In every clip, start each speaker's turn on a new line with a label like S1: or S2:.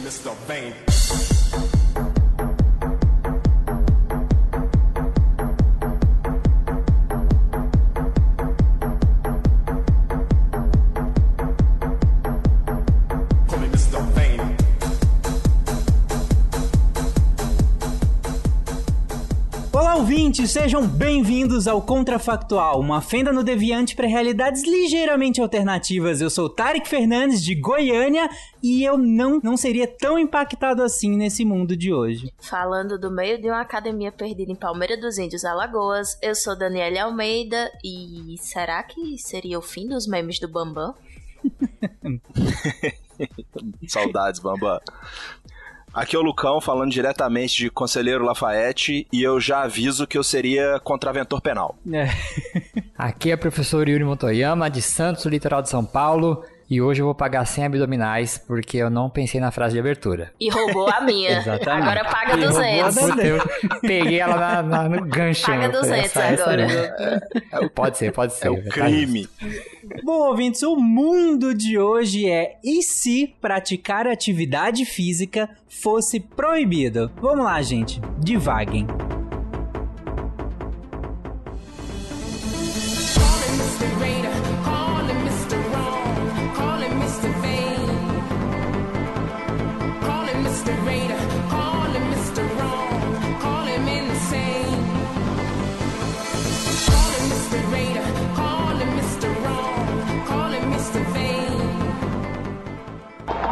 S1: Mr.
S2: Vane. Ouvintes! Sejam bem-vindos ao Contrafactual, uma fenda no deviante para realidades ligeiramente alternativas. Eu sou Tarek Fernandes, de Goiânia, e eu não, não seria tão impactado assim nesse mundo de hoje.
S3: Falando do meio de uma academia perdida em Palmeira dos Índios, Alagoas, eu sou Daniela Almeida e será que seria o fim dos memes do Bambam?
S4: Saudades, Bamba. Aqui é o Lucão falando diretamente de Conselheiro Lafayette e eu já aviso que eu seria contraventor penal.
S2: É.
S5: Aqui é o professor Yuri Motoyama, de Santos, litoral de São Paulo, e hoje eu vou pagar 100 abdominais porque eu não pensei na frase de abertura.
S3: E roubou a minha.
S2: Exatamente.
S3: Agora paga
S2: E roubou a
S3: 200.
S2: da-
S5: Puta, eu peguei ela na- na- no gancho.
S3: Paga
S5: eu falei,
S3: 200
S5: essa- essa
S3: agora.
S5: é- Pode ser, pode ser.
S4: É o
S5: tá
S4: crime.
S2: Bom, ouvintes, o mundo de hoje é e se praticar atividade física fosse proibido? Vamos lá, gente. Divaguem.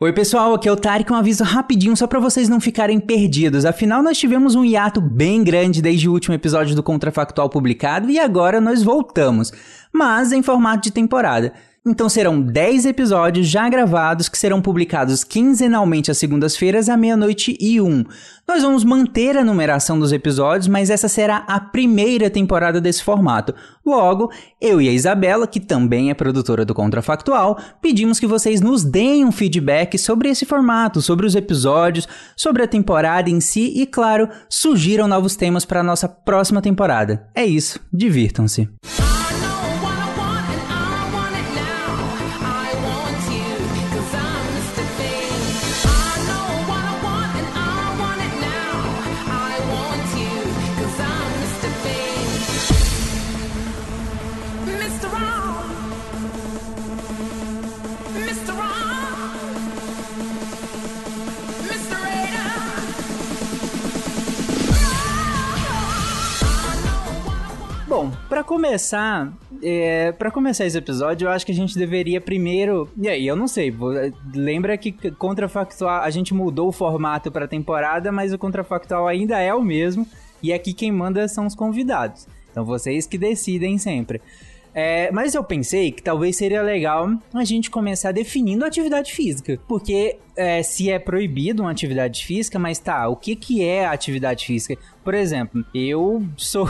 S2: Oi pessoal, aqui é o Tarek, um aviso rapidinho só pra vocês não ficarem perdidos. Afinal, nós tivemos um hiato bem grande desde o último episódio do Contrafactual publicado e agora nós voltamos, mas em formato de temporada. Então serão 10 episódios já gravados que serão publicados quinzenalmente às segundas-feiras à meia-noite e um. Nós vamos manter a numeração dos episódios, mas essa será a primeira temporada desse formato. Logo, eu e a Isabela, que também é produtora do Contrafactual, pedimos que vocês nos deem um feedback sobre esse formato, sobre os episódios, sobre a temporada em si e, claro, sugiram novos temas para a nossa próxima temporada. É isso, divirtam-se. Começar, é, para começar esse episódio, eu acho que a gente deveria primeiro, e aí, eu não sei, vo- lembra que contrafactual, a gente mudou o formato pra temporada, mas o contrafactual ainda é o mesmo, e aqui quem manda são os convidados. Então vocês que decidem sempre. É, mas eu pensei que talvez seria legal a gente começar definindo atividade física. Porque é, se é proibido uma atividade física, mas tá, o que, que é atividade física? Por exemplo, eu sou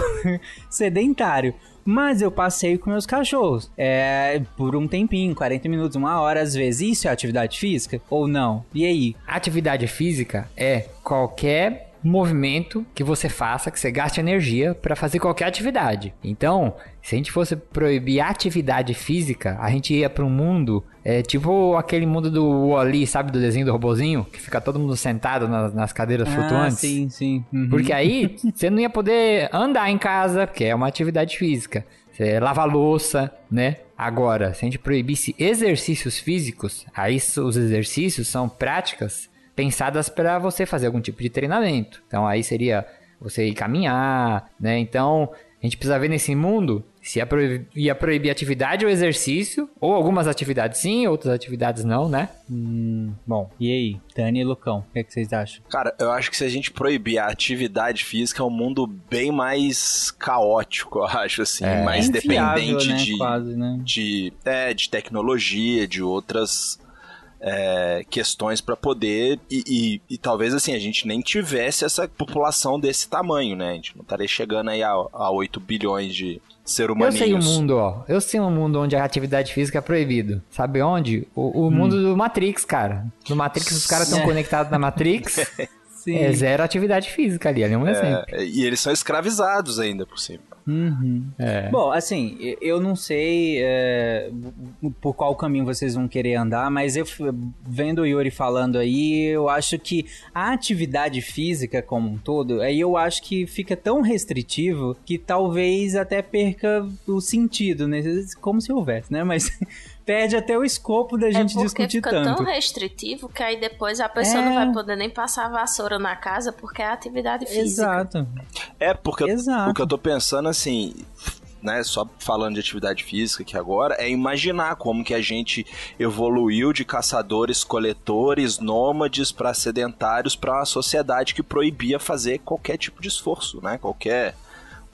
S2: sedentário. Mas eu passeio com meus cachorros. É, por um tempinho, 40 minutos, uma hora às vezes. Isso é atividade física? Ou não? E aí?
S5: Atividade física é qualquer movimento que você faça, que você gaste energia para fazer qualquer atividade. Então, se a gente fosse proibir a atividade física, a gente ia para um mundo é, tipo aquele mundo do Wall-E, sabe, do desenho do robozinho, que fica todo mundo sentado nas, nas cadeiras flutuantes.
S2: Ah, sim, sim. Uhum.
S5: Porque aí você não ia poder andar em casa, porque é uma atividade física. Você lava a louça, né? Agora, se a gente proibisse exercícios físicos, aí os exercícios são práticas pensadas para você fazer algum tipo de treinamento. Então aí seria você ir caminhar, né? Então a gente precisa ver nesse mundo se ia proibir, ia proibir atividade ou exercício, ou algumas atividades sim, outras atividades não, né?
S2: Hum, bom, e aí, Dani e Lucão, o que, é que vocês acham?
S4: Cara, eu acho que se a gente proibir a atividade física, é um mundo bem mais caótico, eu acho, assim,
S5: É.
S4: mais
S2: Inviável,
S4: dependente
S2: né,
S4: de,
S2: quase, né?
S4: de, é, de tecnologia, de outras é, questões para poder e, e- e talvez assim a gente nem tivesse essa população desse tamanho, né? A gente não estaria chegando aí a, a 8 bilhões de ser
S5: Eu
S4: humaninhos.
S5: sei um mundo, ó. Eu sei um mundo onde a atividade física é proibido. Sabe onde? O, o mundo do Matrix, cara. No Matrix, os caras estão
S2: É.
S5: conectados na Matrix.
S2: Sim.
S5: É zero atividade física ali, ali é um exemplo.
S4: É, e eles são escravizados ainda por cima.
S2: Uhum.
S5: É.
S2: Bom, assim, eu não sei é, por qual caminho vocês vão querer andar, mas eu vendo o Yuri falando aí, eu acho que a atividade física como um todo, aí eu acho que fica tão restritivo que talvez até perca o sentido, né? Como se houvesse, né? Mas perde até o escopo da
S3: É
S2: gente
S3: porque
S2: discutir
S3: fica
S2: tanto.
S3: tão restritivo que aí depois a pessoa
S2: É.
S3: não vai poder nem passar a vassoura na casa porque é atividade física.
S2: Exato.
S4: É, porque
S2: Exato.
S4: o que eu tô pensando assim, né, só falando de atividade física aqui agora, é imaginar como que a gente evoluiu de caçadores, coletores, nômades para sedentários para uma sociedade que proibia fazer qualquer tipo de esforço, né? Qualquer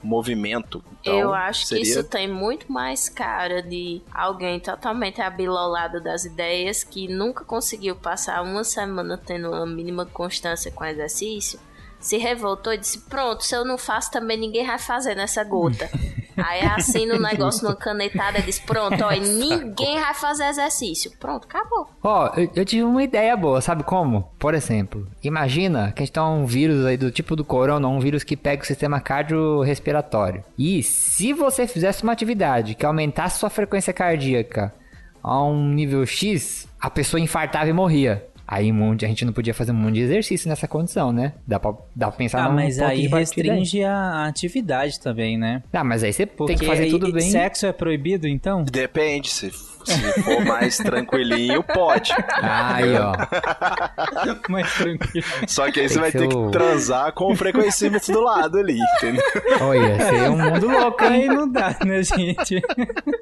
S4: movimento. Então,
S3: eu acho
S4: seria...
S3: que isso tem muito mais cara de alguém totalmente abilolado das ideias que nunca conseguiu passar uma semana tendo uma mínima constância com exercício. Se revoltou e disse: Pronto, se eu não faço, também ninguém vai fazer nessa gota. Aí assina um negócio numa canetada e diz: Pronto, ó, ninguém vai fazer exercício. Pronto, acabou.
S5: Ó, eu, eu tive uma ideia boa, sabe como? Por exemplo, imagina que a gente tem um vírus aí do tipo do corona, um vírus que pega o sistema cardiorrespiratório. E se você fizesse uma atividade que aumentasse sua frequência cardíaca a um nível X, a pessoa infartava e morria. Aí um monte, a gente não podia fazer um monte de exercício nessa condição, né? Dá pra, dá pra pensar
S2: Ah,
S5: num
S2: mas aí restringe a a atividade também, né?
S5: Ah, mas aí você
S2: Porque
S5: tem que fazer tudo bem.
S2: sexo é proibido, então?
S4: Depende, se, se for mais tranquilinho, pode.
S5: Aí, ó.
S2: Mais tranquilo.
S4: Só que aí
S5: Tem
S4: você vai ter que
S5: o-
S4: transar com o frequencímetro do lado ali, entendeu?
S5: Olha, seria um mundo louco, hein?
S2: Aí não dá, né, gente?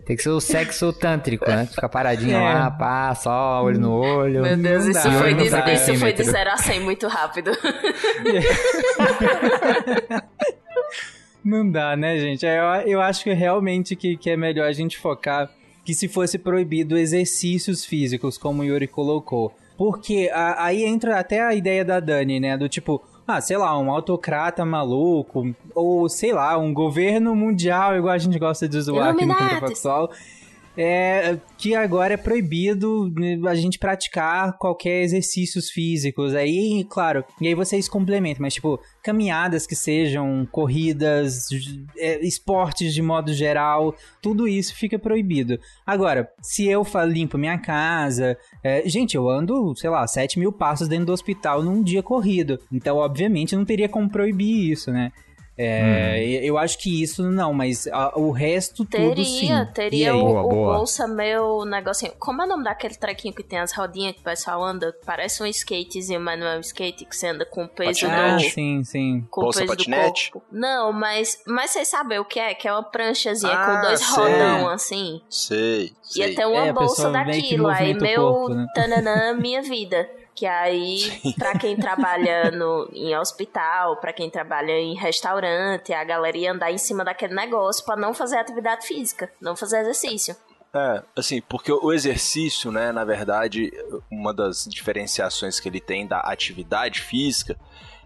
S5: Tem que ser o sexo tântrico, né? Ficar paradinho
S2: É.
S5: lá, pá, só olho no olho.
S3: Meu Deus, isso
S2: dá,
S3: foi, de,
S2: dá.
S3: isso foi de
S5: Centímetro.
S3: 0 a 100 muito rápido.
S2: Não dá, né, gente? Eu, eu acho que realmente que, que é melhor a gente focar que se fosse proibido exercícios físicos, como o Yuri colocou. Porque a- aí entra até a ideia da Dani, né? Do tipo, ah, sei lá, um autocrata maluco, ou sei lá, um governo mundial, igual a gente gosta de zoar aqui no. Contrafactual. É, que agora é proibido né, a gente praticar qualquer exercícios físicos. Aí, claro, e aí vocês complementam, mas tipo, caminhadas que sejam, corridas, é, esportes de modo geral, tudo isso fica proibido. Agora, se eu limpo minha casa, é, gente, eu ando, sei lá, 7 mil passos dentro do hospital num dia corrido. Então, obviamente, não teria como proibir isso, né? É, Eu acho que isso não, mas a- o resto tudo sim.
S3: Teria,
S2: E
S3: teria o,
S5: Boa,
S3: o
S5: boa.
S3: bolsa meu negocinho. Como é o nome daquele trequinho que tem as rodinhas que o pessoal anda? Parece um skatezinho, mas não é um skate que você anda com o peso
S2: Ah,
S3: do.
S2: sim, sim.
S3: Com
S4: Bolsa
S3: peso
S4: patinete?
S3: do corpo. Não, mas, mas vocês sabem o que é? Que é uma pranchazinha
S4: Ah,
S3: com dois
S4: sei.
S3: rodão assim.
S4: Sei, sei.
S3: Ia ter uma
S2: É,
S3: bolsa daquilo. Aí meu
S2: corpo, né?
S3: tananã, minha vida. Que aí, pra quem trabalha no, em hospital, pra quem trabalha em restaurante, a galera ia andar em cima daquele negócio pra não fazer atividade física, não fazer exercício.
S4: É, assim, porque o exercício, né, na verdade, uma das diferenciações que ele tem da atividade física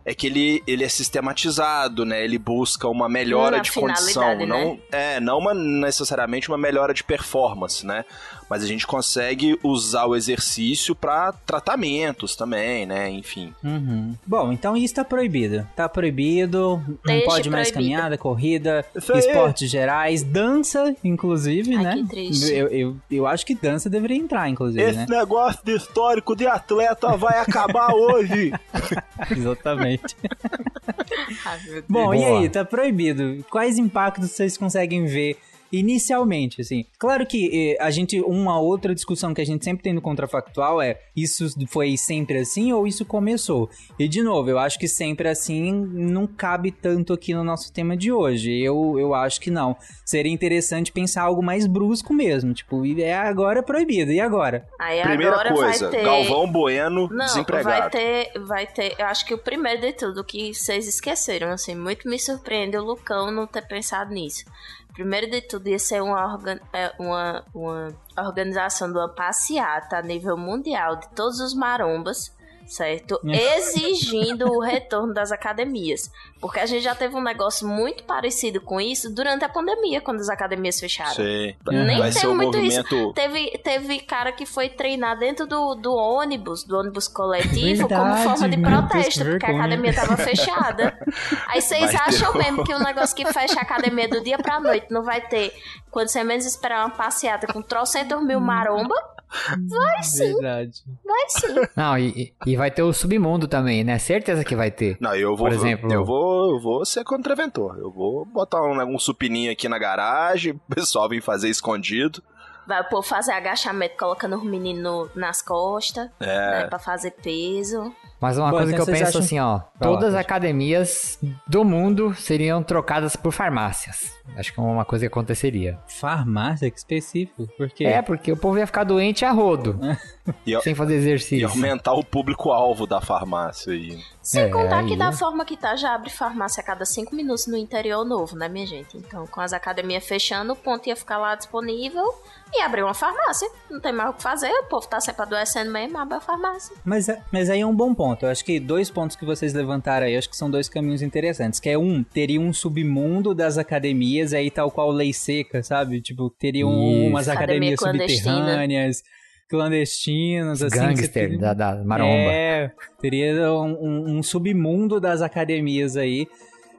S4: é que ele, ele é sistematizado, né? Ele busca uma melhora
S3: a
S4: de condição,
S3: finalidade,
S4: não
S3: né?
S4: é, não uma, necessariamente uma melhora de performance, né? Mas a gente consegue usar o exercício para tratamentos também, né? Enfim.
S2: Uhum. Bom, então isso tá proibido. Tá proibido, não
S3: Deixe
S2: pode mais
S3: proibido.
S2: caminhada, corrida, esportes gerais, dança, inclusive,
S3: Ai,
S2: né?
S3: que triste.
S2: Eu, eu, eu acho que dança deveria entrar, inclusive, né?
S4: negócio de histórico de atleta vai acabar hoje.
S2: Exatamente.
S3: Deus.
S2: Bom, e
S5: Boa.
S2: aí, tá proibido. Quais impactos vocês conseguem ver inicialmente, assim? Claro que eh, a gente, uma outra discussão que a gente sempre tem no contrafactual é isso foi sempre assim ou isso começou? E de novo, eu acho que sempre assim não cabe tanto aqui no nosso tema de hoje. Eu, eu acho que não. Seria interessante pensar algo mais brusco mesmo, tipo, é agora proibido, e agora?
S3: Aí
S4: Primeira
S3: agora
S4: coisa,
S3: vai ter...
S4: Galvão Bueno
S3: Não,
S4: desempregado.
S3: vai ter, vai ter. Eu acho que o primeiro de tudo que vocês esqueceram, assim, muito me surpreende o Lucão não ter pensado nisso. Primeiro de tudo ia ser uma, organ- é, uma, uma organização de uma passeata a nível mundial de todos os marombas, certo? Exigindo o retorno das academias. Porque a gente já teve um negócio muito parecido com isso durante a pandemia, quando as academias fecharam.
S4: Sei.
S3: Nem
S4: Vai
S3: teve muito
S4: movimento.
S3: isso. Teve, teve cara que foi treinar dentro do, do ônibus, do ônibus coletivo, como
S2: Verdade,
S3: forma de protesto,
S2: que
S3: porque a academia tava fechada. Aí vocês acham mesmo que o negócio que fecha a academia do dia pra noite não vai ter, quando você menos esperar uma passeata com trocentos mil maromba? Vai sim,
S2: Verdade.
S3: vai sim.
S5: Não, e, e vai ter o submundo também, né? Certeza que vai ter.
S4: Não, eu vou,
S5: Por exemplo-
S4: eu vou, eu vou ser contraventor. Eu vou botar um, um supininho aqui na garagem, o pessoal vem fazer escondido.
S3: Vai o povo fazer agachamento colocando os meninos nas costas,
S4: É.
S3: né, pra fazer peso.
S5: Mas uma
S2: Bom,
S5: coisa
S2: então
S5: que eu penso
S2: acham-
S5: assim, ó, todas as academias do mundo seriam trocadas por farmácias. Acho que é uma coisa que aconteceria.
S2: Farmácia, que específico. Por quê?
S5: É, porque o povo ia ficar doente a rodo,
S4: E,
S5: sem fazer
S4: e
S5: exercício.
S4: aumentar o público-alvo da farmácia aí.
S3: Sem
S5: É,
S3: contar que
S5: aí
S3: da
S5: é.
S3: forma que tá, já abre farmácia a cada cinco minutos no interior novo, né, minha gente? Então, com as academias fechando, o ponto ia ficar lá disponível e abrir uma farmácia. Não tem mais o que fazer, o povo tá sempre adoecendo mesmo, abre a farmácia.
S2: Mas, mas aí é um bom ponto. Eu acho que dois pontos que vocês levantaram aí, acho que são dois caminhos interessantes. Que é um, teria um submundo das academias, aí tal qual lei seca, sabe? Tipo, teriam
S5: Isso.
S2: umas
S3: Academia
S2: academias subterrâneas, clandestinas, assim.
S5: Gangster
S2: teria-
S5: da, da maromba.
S2: É, teria um, um- um submundo das academias aí.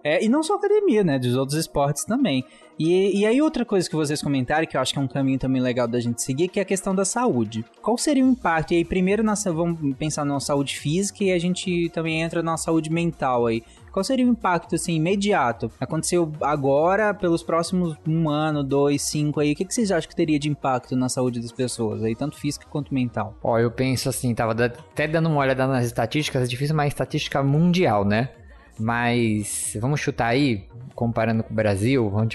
S2: É, e não só academia, né? Dos outros esportes também. E, e aí outra coisa que vocês comentaram, que eu acho que é um caminho também legal da gente seguir, que é a questão da saúde. Qual seria o impacto? E aí primeiro nessa, vamos pensar na saúde física e a gente também entra na saúde mental aí. Qual seria o impacto, assim, imediato? Aconteceu agora, pelos próximos um ano, dois, cinco aí, o que, que vocês acham que teria de impacto na saúde das pessoas aí, tanto física quanto mental?
S5: Ó, eu penso assim, tava até dando uma olhada nas estatísticas, é difícil uma estatística mundial, né? Mas vamos chutar aí, comparando com o Brasil, vamos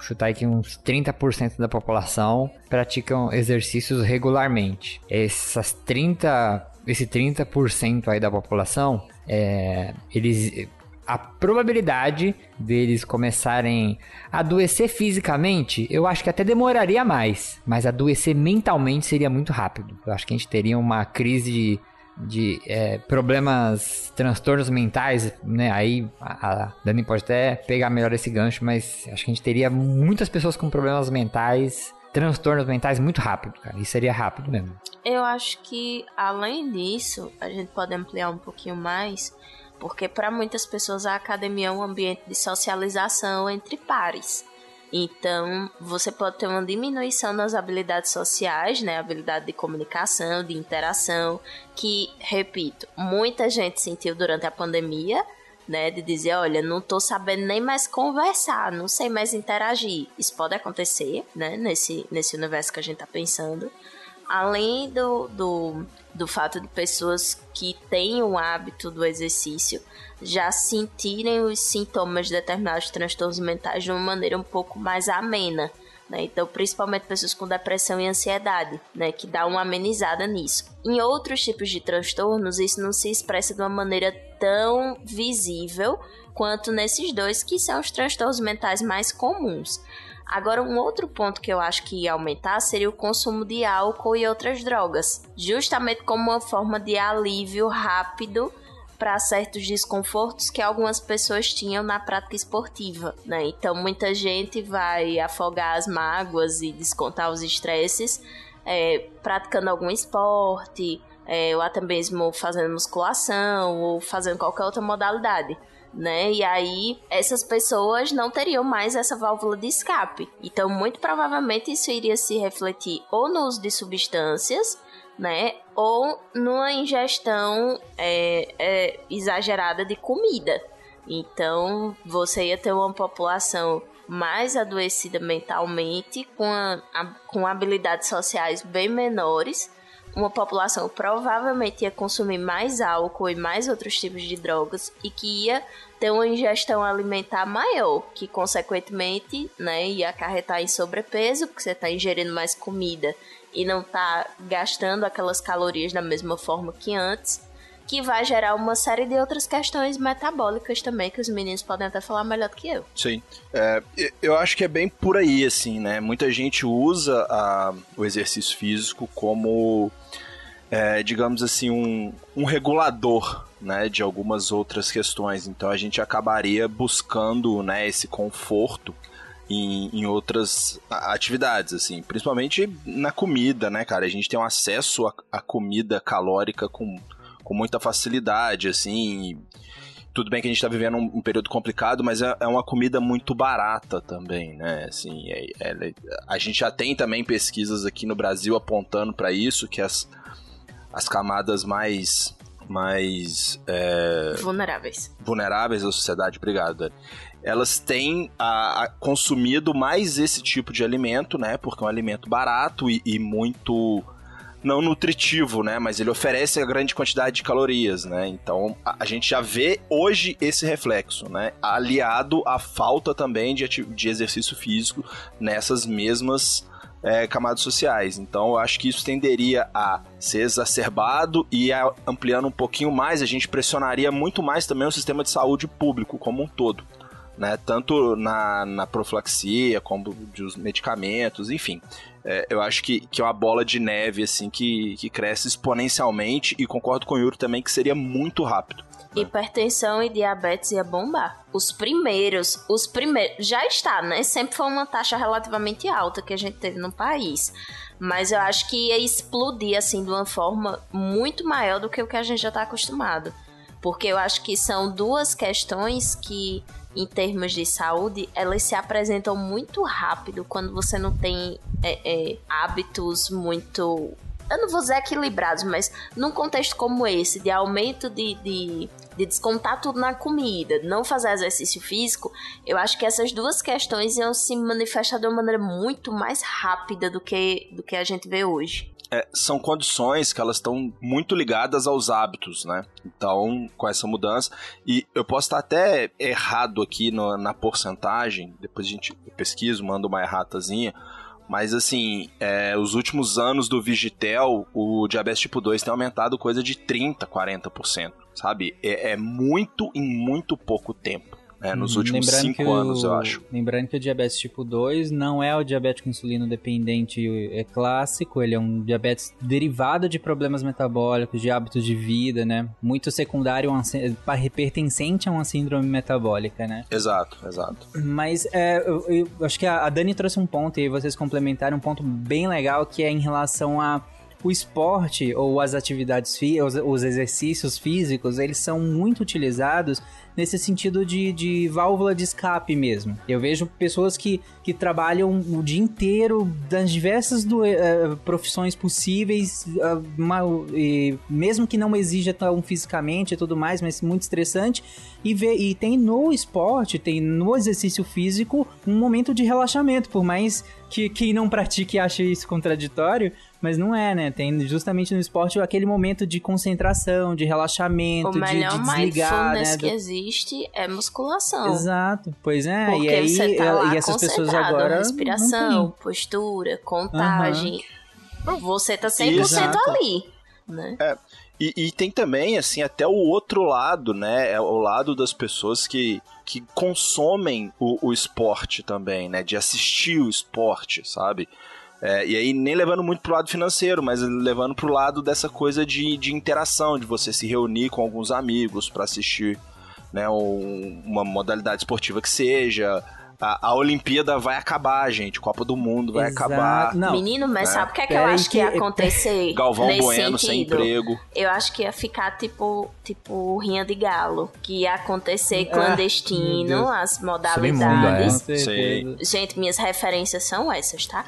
S5: chutar aí que uns 30% da população praticam exercícios regularmente. Essas 30, esse 30% aí da população, é, eles a probabilidade deles começarem a adoecer fisicamente, eu acho que até demoraria mais, mas adoecer mentalmente seria muito rápido. Eu acho que a gente teria uma crise de, de, é, problemas, transtornos mentais, né? Aí a, a Dani pode até pegar melhor esse gancho, mas acho que a gente teria muitas pessoas com problemas mentais, transtornos mentais muito rápido, cara. Isso seria rápido mesmo.
S3: Eu acho que, além disso, a gente pode ampliar um pouquinho mais, porque para muitas pessoas a academia é um ambiente de socialização entre pares. Então, você pode ter uma diminuição nas habilidades sociais, né? Habilidade de comunicação, de interação, que, repito, muita gente sentiu durante a pandemia, né? De dizer, olha, não tô sabendo nem mais conversar, não sei mais interagir. Isso pode acontecer, né? Nesse, nesse universo que a gente tá pensando além do, do, do fato de pessoas que têm o hábito do exercício já sentirem os sintomas de determinados transtornos mentais de uma maneira um pouco mais amena. Né? Então, principalmente pessoas com depressão e ansiedade, né? que dá uma amenizada nisso. Em outros tipos de transtornos, isso não se expressa de uma maneira tão visível quanto nesses dois, que são os transtornos mentais mais comuns. Agora, um outro ponto que eu acho que ia aumentar seria o consumo de álcool e outras drogas, justamente como uma forma de alívio rápido para certos desconfortos que algumas pessoas tinham na prática esportiva, né? Então, muita gente vai afogar as mágoas e descontar os estresses é, praticando algum esporte, é, ou até mesmo fazendo musculação, ou fazendo qualquer outra modalidade né? E aí essas pessoas não teriam mais essa válvula de escape. Então, muito provavelmente isso iria se refletir ou no uso de substâncias, né? Ou numa ingestão é, é, exagerada de comida. Então, você ia ter uma população mais adoecida mentalmente, com, a, a, com habilidades sociais bem menores, uma população provavelmente ia consumir mais álcool e mais outros tipos de drogas e que ia ter uma ingestão alimentar maior, que consequentemente né, ia acarretar em sobrepeso, porque você está ingerindo mais comida e não está gastando aquelas calorias da mesma forma que antes. Que vai gerar uma série de outras questões metabólicas também, que os meninos podem até falar melhor do que eu.
S4: Sim. É, eu acho que é bem por aí, assim, né? Muita gente usa a- o exercício físico como, é, digamos assim, um, um regulador, né? De algumas outras questões. Então a gente acabaria buscando, né? Esse conforto em, em outras atividades, assim. Principalmente na comida, né, cara? A gente tem um acesso à à comida calórica com, com muita facilidade, assim. tudo bem que a gente tá vivendo um, um período complicado, mas é, é uma comida muito barata também, né? Assim, é- é- a gente já tem também pesquisas aqui no Brasil apontando para isso, que as, as camadas mais mais é,
S3: Vulneráveis.
S4: vulneráveis da sociedade, obrigado, Dani. Elas têm a- a- consumido mais esse tipo de alimento, né? Porque é um alimento barato e, e muito não nutritivo, né? Mas ele oferece a grande quantidade de calorias, né? Então a, a gente já vê hoje esse reflexo, né? Aliado à falta também de, de exercício físico nessas mesmas é, camadas sociais. Então eu acho que isso tenderia a ser exacerbado e a- ampliando um pouquinho mais, a gente pressionaria muito mais também o sistema de saúde público como um todo. Né, tanto na, na profilaxia, como dos medicamentos, enfim. É, eu acho que, que é uma bola de neve, assim, que, que cresce exponencialmente, e concordo com o Yuri também que seria muito rápido.
S3: Hipertensão e diabetes ia bombar. Os primeiros, os primeiros, já está, né? Sempre foi uma taxa relativamente alta que a gente teve no país. Mas eu acho que ia explodir, assim, de uma forma muito maior do que o que a gente já está acostumado. Porque eu acho que são duas questões que, em termos de saúde, elas se apresentam muito rápido quando você não tem é, é, hábitos muito eu não vou dizer equilibrados, mas num contexto como esse, de aumento de, de, de descontar tudo na comida, não fazer exercício físico, eu acho que essas duas questões iam se manifestar de uma maneira muito mais rápida do que, do que a gente vê hoje.
S4: É, são condições que elas estão muito ligadas aos hábitos, né? Então, com essa mudança, e eu posso estar até errado aqui no- na porcentagem, depois a gente pesquisa, manda uma erratazinha, mas assim, é, os últimos anos do Vigitel, o diabetes tipo 2 tem aumentado coisa de 30%, 40%, sabe? É, é muito em muito pouco tempo, né? Nos
S2: Uhum,
S4: últimos
S2: lembrando
S4: cinco anos, eu acho.
S2: Lembrando que o diabetes tipo 2 não é o diabético insulino dependente é clássico, ele é um diabetes derivado de problemas metabólicos, de hábitos de vida, né? Muito secundário, pertencente a uma síndrome metabólica, né?
S4: Exato, exato.
S2: Mas é, eu, eu acho que a, Dani trouxe um ponto e vocês complementaram um ponto bem legal que é em relação a o esporte ou as atividades os, os exercícios físicos, eles são muito utilizados nesse sentido de, de válvula de escape mesmo. Eu vejo pessoas que, que trabalham o dia inteiro das diversas do- eh, profissões possíveis, ah, uma- e mesmo que não exija tão fisicamente e tudo mais, mas muito estressante, e, vê, e tem no esporte, tem no exercício físico um momento de relaxamento, por mais que quem não pratique ache isso contraditório, mas não é, né? Tem justamente no esporte aquele momento de concentração, de relaxamento,
S3: O
S2: de,
S3: melhor
S2: de desligar,
S3: mindfulness
S2: né?
S3: que
S2: do-
S3: existe é musculação.
S2: Exato, pois é,
S3: Porque
S2: e aí
S3: você tá lá
S2: e essas pessoas
S3: concentrado,
S2: agora
S3: respiração,
S2: não
S3: postura, contagem. Você tá 100%
S4: Exato.
S3: ali, né?
S4: É, e, e tem também, assim, até o outro lado, né? É o lado das pessoas que, que consomem o, o esporte também, né? De assistir o esporte, sabe? É, e aí, nem levando muito pro lado financeiro, mas levando pro lado dessa coisa de, de interação, de você se reunir com alguns amigos para assistir né, um- uma modalidade esportiva que seja. A, a Olimpíada vai acabar, gente. Copa do Mundo vai
S2: Exato.
S4: acabar.
S2: Não,
S3: Menino, mas
S4: né?
S3: sabe o que é que eu acho que ia acontecer?
S4: Galvão
S3: nesse
S4: Bueno sem
S3: sentido?
S4: emprego.
S3: Eu acho que ia ficar tipo, tipo rinha de galo. Que ia acontecer
S2: Ah,
S3: clandestino, as
S5: Submundo,
S3: modalidades.
S2: Com certeza.
S3: Gente, minhas referências são essas, tá?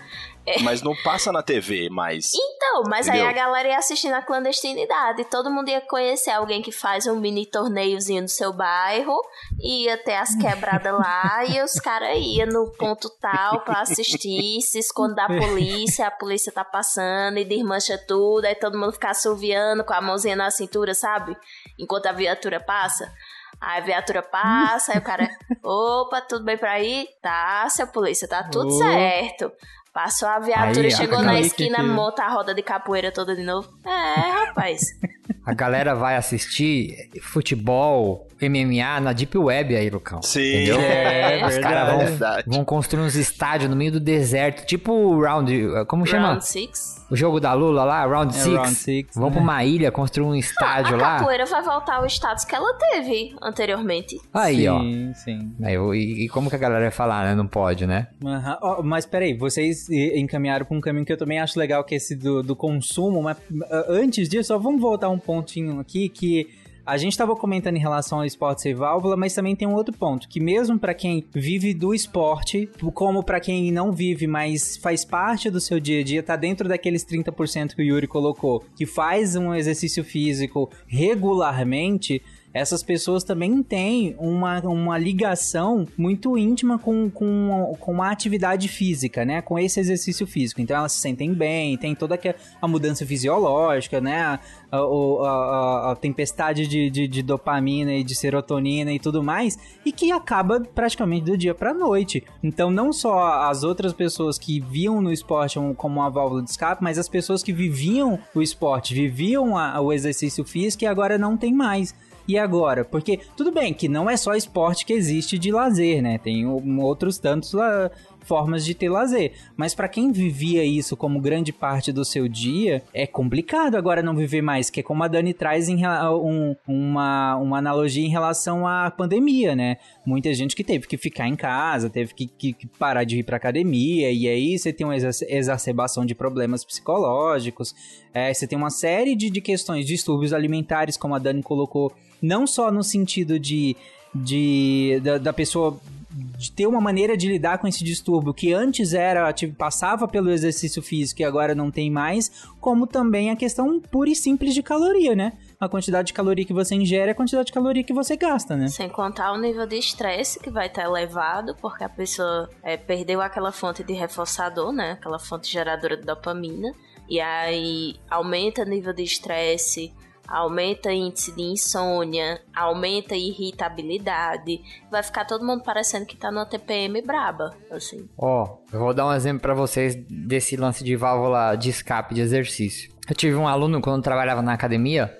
S4: Mas não passa na TV mais.
S3: Então, mas aí
S4: Entendeu?
S3: a galera ia assistir na clandestinidade. Todo mundo ia conhecer alguém que faz um mini torneiozinho no seu bairro. Ia ter as quebradas lá e os caras iam no ponto tal pra assistir, se esconde da polícia, a polícia tá passando e desmancha tudo. Aí todo mundo fica assoviando com a mãozinha na cintura, sabe? Enquanto a viatura passa. Aí a viatura passa, aí o cara, opa, tudo bem pra ir? Tá, seu polícia, tá tudo
S2: Opa.
S3: certo. Passou a viatura,
S5: Aí,
S3: chegou
S2: aí
S3: na esquina,
S2: que-
S3: monta a roda de capoeira toda de novo. É, rapaz.
S5: A galera vai assistir futebol, MMA na Deep Web aí, Lucão.
S4: Sim,
S5: Entendeu?
S2: É,
S5: Os caras vão,
S4: verdade.
S5: vão construir uns estádios no meio do deserto, tipo o Round. Como chama?
S3: Round Six.
S5: O jogo da Lula lá, Round
S2: É,
S5: 6.
S2: Round Six,
S5: Vão
S2: né?
S5: pra uma ilha, construir um estádio
S3: a
S5: lá.
S3: capoeira vai voltar ao status que ela teve anteriormente.
S5: Aí, ó.
S2: sim, sim.
S5: E, e como que a galera vai falar, né? Não pode, né?
S2: Aham. Ó, mas peraí, vocês encaminharam pra um caminho que eu também acho legal, que é esse do, do consumo, mas ah, antes disso, só vamos voltar um pontinho aqui, que a gente tava comentando em relação ao esporte sem válvula, mas também tem um outro ponto, que mesmo pra quem vive do esporte, como pra quem não vive, mas faz parte do seu dia a dia, tá dentro daqueles 30% que o Yuri colocou, que faz um exercício físico regularmente, essas pessoas também têm uma, uma ligação muito íntima com, com, com a atividade física, né? Com esse exercício físico. Então elas se sentem bem, tem toda a mudança fisiológica, né? A, a, a- a- tempestade de, de, de dopamina e de serotonina e tudo mais, e que acaba praticamente do dia pra noite. Então não só as outras pessoas que viam no esporte como uma válvula de escape, mas as pessoas que viviam o esporte, viviam o exercício físico e agora não tem mais. E agora? Porque tudo bem que não é só esporte que existe de lazer, né? Tem outros tantos lá, formas de ter lazer. Mas pra quem vivia isso como grande parte do seu dia, é complicado agora não viver mais. Que é como a Dani traz em um- uma, uma analogia em relação à pandemia, né? Muita gente que teve que ficar em casa, teve que, que- que parar de ir pra academia, e aí você tem uma exa- exacerbação de problemas psicológicos, é, você tem uma série de, de questões, distúrbios alimentares, como a Dani colocou, não só no sentido de, de da, da pessoa de ter uma maneira de lidar com esse distúrbio que antes era tipo, passava pelo exercício físico e agora não tem mais, como também a questão pura e simples de caloria, né? A quantidade de caloria que você ingere é a quantidade de caloria que você gasta, né?
S3: Sem contar o nível de estresse que vai estar elevado, porque a pessoa é, perdeu aquela fonte de reforçador, né? Aquela fonte geradora de dopamina. E aí aumenta o nível de estresse, aumenta índice de insônia, aumenta irritabilidade. Vai ficar todo mundo parecendo que tá numa TPM braba, assim.
S5: Ó, eu vou dar um exemplo pra vocês desse lance de válvula de escape de exercício. Eu tive um aluno quando trabalhava na academia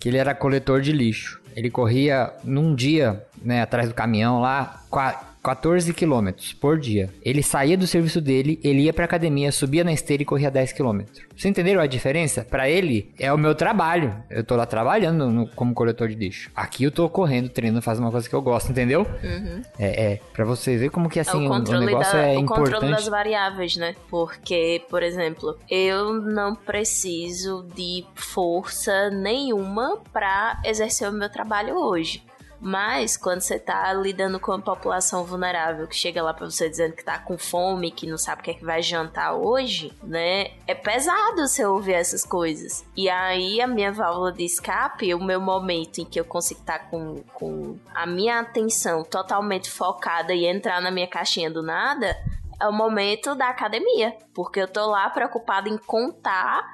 S5: que ele era coletor de lixo. Ele corria num dia, né, atrás do caminhão lá, 14 quilômetros por dia. Ele saía do serviço dele, ele ia pra academia, subia na esteira e corria 10 quilômetros. Vocês entenderam a diferença? Pra ele, é o meu trabalho. Eu tô lá trabalhando no- como coletor de lixo. Aqui eu tô correndo, treinando, fazendo uma coisa que eu gosto, entendeu?
S3: Uhum.
S5: É, é, pra vocês verem como que assim,
S3: é
S5: o,
S3: o
S5: o
S3: controle,
S5: negócio
S3: da-
S5: é
S3: o controle
S5: importante.
S3: das variáveis, né? Porque, por exemplo, eu não preciso de força nenhuma pra exercer o meu trabalho hoje. Mas quando você tá lidando com uma população vulnerável que chega lá pra você dizendo que tá com fome, que não sabe o que é que vai jantar hoje, né? É pesado você ouvir essas coisas. E aí a minha válvula de escape, o meu momento em que eu consigo estar com, com a minha atenção totalmente focada e entrar na minha caixinha do nada, é o momento da academia. Porque eu tô lá preocupada em contar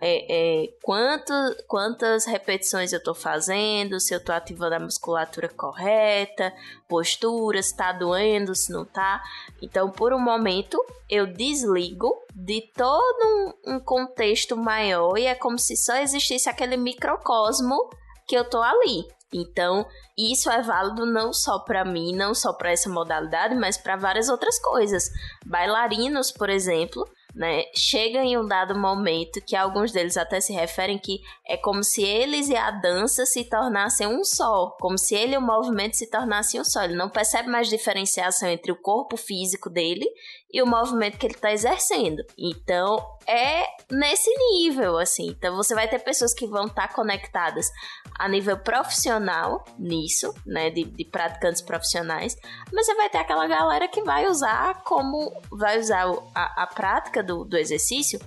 S3: é, é, quanto, quantas repetições eu tô fazendo, se eu tô ativando a musculatura correta, postura, se tá doendo, se não tá. Então, por um momento, eu desligo de todo um, um contexto maior e é como se só existisse aquele microcosmo que eu tô ali. Então, isso é válido não só para mim, não só para essa modalidade, mas para várias outras coisas. Bailarinos, por exemplo, né, chega em um dado momento que alguns deles até se referem que é como se eles e a dança se tornassem um só, como se ele e o movimento se tornassem um só. Ele não percebe mais diferenciação entre o corpo físico dele e o movimento que ele está exercendo. Então, é nesse nível, assim. Então, você vai ter pessoas que vão estar conectadas a nível profissional nisso, né, de, de praticantes profissionais, mas você vai ter aquela galera que vai usar como, vai usar a, a prática do, do exercício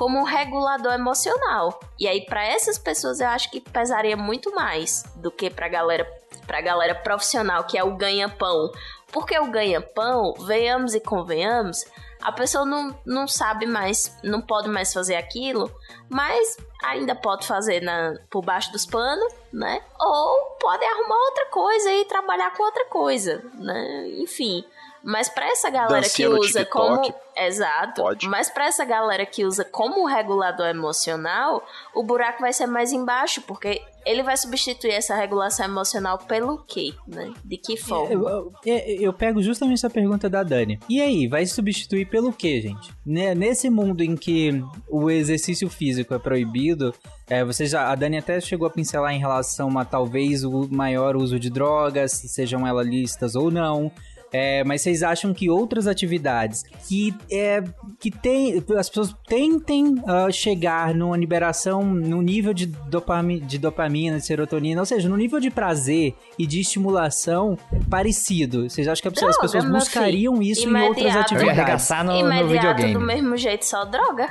S3: como um regulador emocional. E aí, para essas pessoas, eu acho que pesaria muito mais do que pra galera, pra galera profissional, que é o ganha-pão. Porque o ganha-pão, venhamos e convenhamos, a pessoa não, não sabe mais, não pode mais fazer aquilo, mas ainda pode fazer na, por baixo dos panos, né? Ou pode arrumar outra coisa e trabalhar com outra coisa, né? Enfim. Mas pra essa galera
S4: Dancinha
S3: que usa como. Exato.
S4: Pode.
S3: Mas pra essa galera que usa como regulador emocional, o buraco vai ser mais embaixo, porque Ele vai substituir essa regulação emocional pelo quê, né? De que forma?
S2: Eu, eu- eu pego justamente essa pergunta da Dani. E aí, vai substituir pelo quê, gente? Né, Nesse mundo em que o exercício físico é proibido, é, você já, a Dani até chegou a pincelar em relação a talvez o maior uso de drogas, sejam elas listas ou não. É, mas vocês acham que outras atividades que é que tem as pessoas tentem ah, chegar numa liberação no nível de, dopami, de dopamina, de serotonina, ou seja, no nível de prazer e de estimulação parecido. Vocês acham que as pessoas- as
S3: Droga,
S2: pessoas
S3: meu
S2: buscariam
S3: filho.
S2: isso em outras
S3: Imediato.
S5: Eu ia
S2: atividades?
S5: arregaçar no, no
S3: Imediato
S5: videogame.
S3: do mesmo jeito, só droga.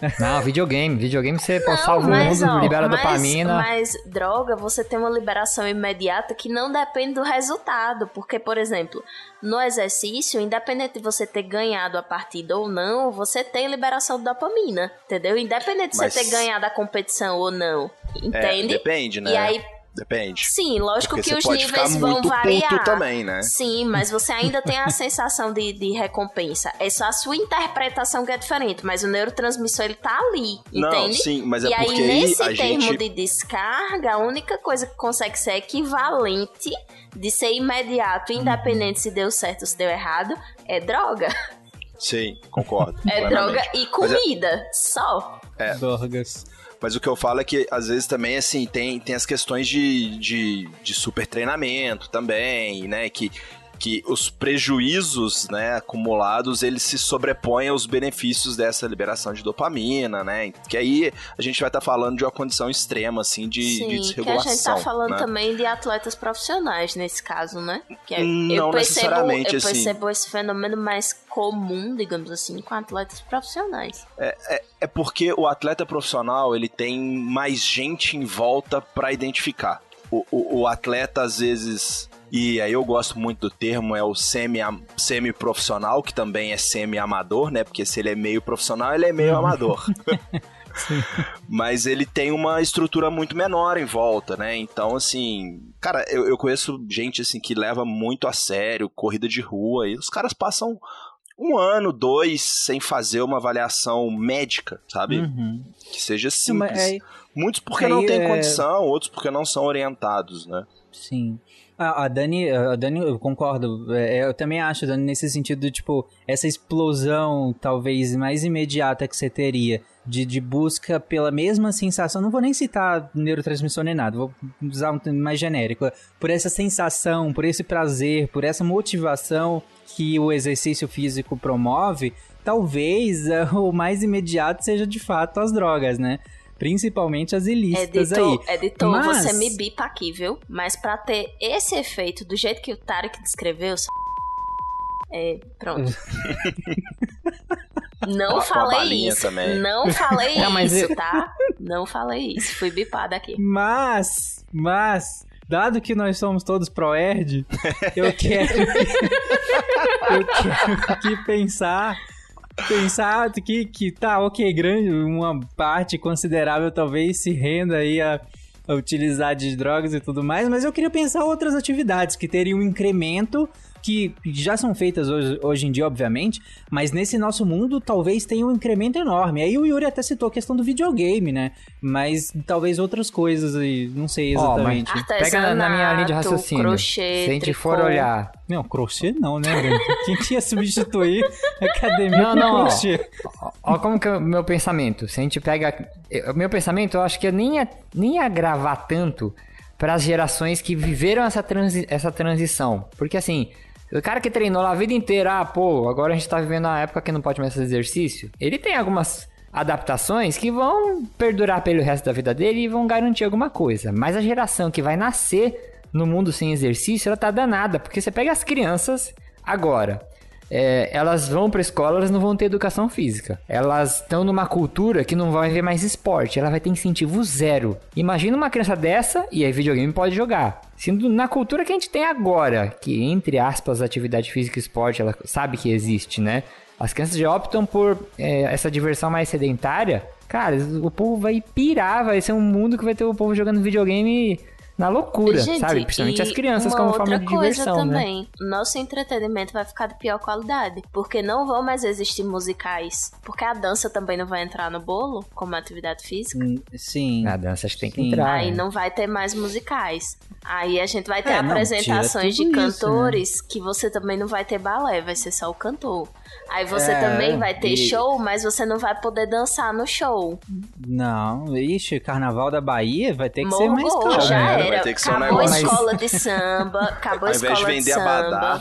S5: Não, videogame. Videogame você
S3: Não,
S5: salva o
S3: mas,
S5: mundo,
S3: ó,
S5: libera
S3: mas-
S5: dopamina.
S3: Mas droga, você tem uma liberação imediata que não depende do resultado. Porque, por exemplo, no exercício, independente de você ter ganhado a partida ou não, você tem liberação de dopamina, entendeu? Independente de
S4: Mas-
S3: você ter ganhado a competição ou não.
S4: É,
S3: Entende?
S4: depende, né?
S3: E aí,
S4: Depende.
S3: sim, lógico
S4: Porque
S3: que os níveis vão variar.
S4: também, né?
S3: Sim, mas você ainda tem a sensação de, de recompensa. É só a sua interpretação que é diferente, mas o neurotransmissor ele tá ali,
S4: Não,
S3: entende?
S4: sim, mas é
S3: e aí,
S4: porque aí
S3: nesse
S4: a
S3: termo
S4: gente-
S3: de descarga, a única coisa que consegue ser equivalente de ser imediato, independente se deu certo ou se deu errado, é droga.
S4: Sim, concordo.
S3: É droga e
S4: é-
S3: comida, só.
S4: É.
S2: Drogas.
S4: Mas o que eu falo é que, às vezes, também, assim, tem, tem as questões de, de, de super treinamento também, né? Que, que os prejuízos, né, acumulados, eles se sobrepõem aos benefícios dessa liberação de dopamina, né? Que aí a gente vai estar falando de uma condição extrema, assim, de, de
S3: Sim, que a
S4: desregulação.
S3: gente tá falando
S4: né?
S3: também de atletas profissionais nesse caso, né? Que é-
S4: Não
S3: eu percebo,
S4: necessariamente,
S3: eu
S4: assim.
S3: percebo esse fenômeno mais comum, digamos assim, com atletas profissionais.
S4: É, é, é porque o atleta profissional ele tem mais gente em volta pra identificar. O, o, o atleta, às vezes. E aí eu gosto muito do termo, é o semi- semi-profissional, que também é semi-amador, né? Porque se ele é meio profissional, ele é meio amador. Mas ele tem uma estrutura muito menor em volta, né? Então, assim, cara, eu, eu conheço gente assim que leva muito a sério corrida de rua e os caras passam um ano, dois, sem fazer uma avaliação médica, sabe?
S2: Uhum.
S4: Que seja simples.
S2: aí-
S4: Muitos porque não têm
S2: é-
S4: condição, outros porque não são orientados, né?
S2: Sim. A, a Dani, a Dani, eu concordo. É, eu também acho, Dani, nesse sentido, tipo, essa explosão talvez mais imediata que você teria de, de busca pela mesma sensação. Não vou nem citar neurotransmissor nem nada, vou usar um termo mais genérico. Por essa sensação, por esse prazer, por essa motivação que o exercício físico promove, talvez o mais imediato seja de fato as drogas, né? Principalmente as ilícitas
S3: Editor,
S2: aí.
S3: editor
S2: Mas-
S3: você me bipa aqui, viu? Mas pra ter esse efeito do jeito que o Tarek descreveu, só- é, pronto. Não falei isso.
S4: também.
S3: Não falei
S5: Não, mas
S3: isso,
S5: eu-
S3: tá? Não falei isso. Fui bipada aqui.
S2: Mas, mas, dado que nós somos todos pro-erd, eu quero, eu quero aqui pensar, pensar que, que tá, ok, grande, uma parte considerável talvez se renda aí a, a utilizar de drogas e tudo mais, mas eu queria pensar outras atividades que teriam um incremento que já são feitas hoje, hoje em dia, obviamente, mas nesse nosso mundo talvez tenha um incremento enorme. Aí o Yuri até citou a questão do videogame, né? Mas talvez outras coisas aí, não sei exatamente.
S5: Pega na, minha linha de raciocínio.
S3: crochê,
S5: Se a gente for
S3: tricô.
S5: olhar.
S2: Não, crochê não, né? Quem que ia substituir a academia
S5: Não, não,
S2: crochê?
S5: Ó, ó como que é o meu pensamento. Se a gente pega. O meu pensamento, eu acho que eu nem ia, nem ia gravar tanto para as gerações que viveram essa, transi essa transição. Porque assim. O cara que treinou lá a vida inteira, ah, pô, agora a gente tá vivendo uma época que não pode mais fazer exercício. Ele tem algumas adaptações que vão perdurar pelo resto da vida dele e vão garantir alguma coisa. Mas a geração que vai nascer no mundo sem exercício, ela tá danada. Porque você pega as crianças agora é, elas vão pra escola, elas não vão ter educação física. Elas estão numa cultura que não vai ver mais esporte, ela vai ter incentivo zero. Imagina uma criança dessa, e aí videogame pode jogar. Sendo na cultura que a gente tem agora, que entre aspas, atividade física e esporte, ela sabe que existe, né? As crianças já optam por é, essa diversão mais sedentária. Cara, o povo vai pirar, vai ser um mundo que vai ter o povo jogando videogame na loucura,
S3: Gente,
S5: sabe? Principalmente as crianças como forma de
S3: coisa
S5: diversão, né?
S3: também, nosso entretenimento vai ficar de pior qualidade, porque não vão mais existir musicais, porque a dança também não vai entrar no bolo como atividade física.
S2: Hum, Sim.
S5: A dança acho que tem que
S2: Sim.
S5: entrar.
S3: Aí
S5: né?
S3: não vai ter mais musicais. Aí a gente vai ter
S2: É, não,
S3: apresentações de
S2: isso, né?
S3: cantores que você também não vai ter balé, vai ser só o cantor. Aí você
S2: É,
S3: também vai ter
S2: e-
S3: show, mas você não vai poder dançar no show.
S2: Não, ixi, Carnaval da Bahia vai ter que ser mais caro.
S3: já
S4: né?
S3: Era.
S4: Vai ter que ser um
S3: acabou a
S4: negócio-
S3: escola de samba, acabou a
S4: de
S3: escola de,
S4: vender
S3: samba.
S4: abadá.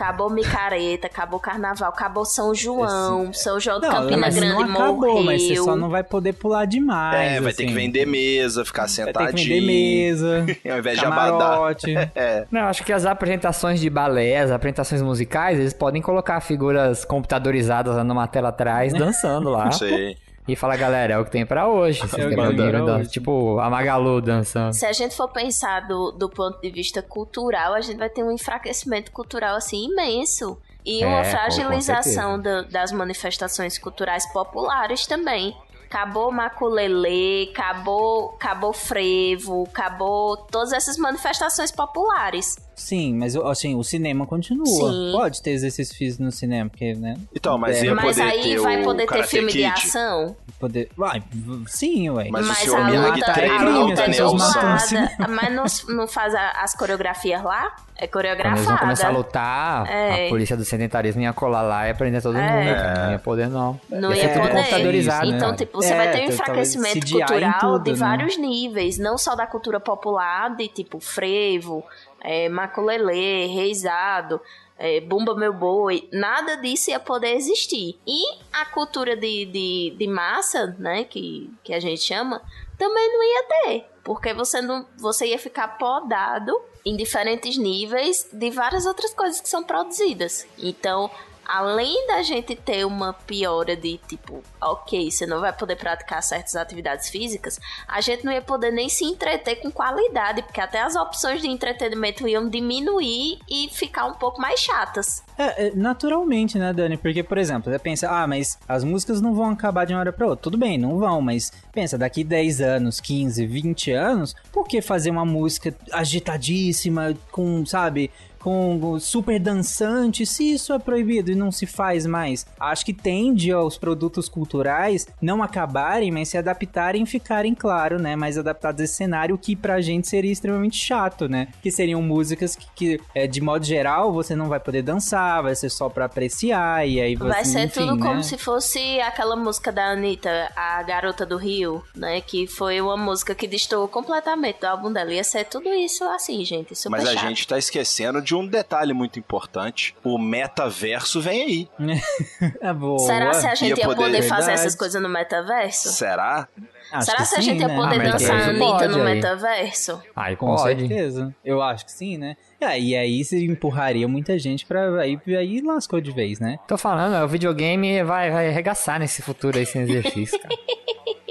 S3: Acabou micareta, acabou carnaval, acabou São João, São João de
S2: Não,
S3: Campina
S2: mas
S3: Grande
S2: não acabou,
S3: morreu.
S2: mas você só não vai poder pular demais.
S4: É, vai ter que
S2: assim.
S4: vender mesa, ficar
S2: Vai ter que
S4: sentadinho.
S2: vender mesa,
S4: Ao invés de
S2: camarote.
S4: É.
S5: Não, acho que as apresentações de balé, as apresentações musicais, eles podem colocar figuras computadorizadas lá numa tela atrás, dançando lá.
S4: Sei.
S5: E falar, galera, é o que tem pra hoje. Vocês
S2: É
S5: querem
S2: hoje.
S5: Tipo, a Magalu dançando.
S3: Se a gente for pensar do, do ponto de vista cultural, a gente vai ter um enfraquecimento cultural assim imenso. E
S5: É,
S3: uma fragilização da- das manifestações culturais populares também. Acabou maculelê, acabou, acabou frevo, acabou todas essas manifestações populares.
S2: Sim, mas assim, o cinema continua.
S3: Sim.
S2: Pode ter exercício físico no cinema, porque, né?
S4: Então, mas
S2: É,
S4: ia
S3: Mas
S4: poder
S3: aí
S4: ter
S3: vai
S4: o
S3: poder ter filme de
S4: Kid.
S3: ação.
S2: Poder... Vai, sim, ué.
S4: Mas o
S3: Mas
S4: senhor
S3: a
S4: Miyagi
S3: luta,
S4: treina
S3: a luta é. Mas não, não faz a- as coreografias lá? É
S5: Quando eles vão
S3: coreografada.
S5: começar a lutar,
S3: É.
S5: a polícia do sedentarismo ia colar lá e prender todo
S3: É.
S5: mundo, cara. Não ia poder, não.
S3: Não
S5: ia
S3: ia poder.
S5: computadorizado, né?
S3: Então, tipo, você
S2: É,
S3: vai ter um enfraquecimento cultural
S2: tudo,
S3: de
S2: né?
S3: vários níveis, não só da cultura popular, de tipo frevo, é, maculelê, reizado, é, bumba meu boi, nada disso ia poder existir. E a cultura de, de, de massa, né, que, que a gente chama, também não ia ter. Porque você, não, você ia ficar podado em diferentes níveis de várias outras coisas que são produzidas. Então, além da gente ter uma piora de tipo, ok, você não vai poder praticar certas atividades físicas, a gente não ia poder nem se entreter com qualidade, porque até as opções de entretenimento iam diminuir e ficar um pouco mais chatas.
S2: É, é, naturalmente, né, Dani? Porque, por exemplo, você pensa, ah, mas as músicas não vão acabar de uma hora pra outra. Tudo bem, não vão, mas pensa, daqui 10 anos, 15, 20 anos, por que fazer uma música agitadíssima, com, sabe, com super dançante, se isso é proibido e não se faz mais? Acho que tende aos produtos culturais não acabarem, mas se adaptarem e ficarem, claro, né, mais adaptados a esse cenário, que pra gente seria extremamente chato, né? Que seriam músicas que, que, é, de modo geral, você não vai poder dançar, vai ser só pra apreciar, e aí você,
S3: Vai ser
S2: enfim,
S3: tudo como
S2: né?
S3: se fosse aquela música da Anitta, A Garota do Rio, né? Que foi uma música que destoou completamente do álbum dela. Ia ser tudo isso assim, gente. Super
S4: Mas a
S3: chato.
S4: gente tá esquecendo de um detalhe muito importante. O metaverso vem aí.
S2: É boa.
S3: Será se a gente
S4: Ia
S3: ia poder,
S4: poder-
S3: fazer essas coisas no metaverso?
S4: Será?
S2: Acho
S3: Será
S2: que
S3: se a
S2: sim,
S3: gente ia
S2: né?
S3: poder
S5: Ah,
S3: dançar a
S5: isso
S3: Anitta no
S5: aí.
S3: metaverso?
S5: Aí
S2: Com
S5: pode.
S2: certeza. Eu acho que sim, né? É, e aí se empurraria muita gente pra. Aí, aí lascou de vez, né?
S5: Tô falando, é, o videogame vai, vai arregaçar nesse futuro aí sem exercício, cara.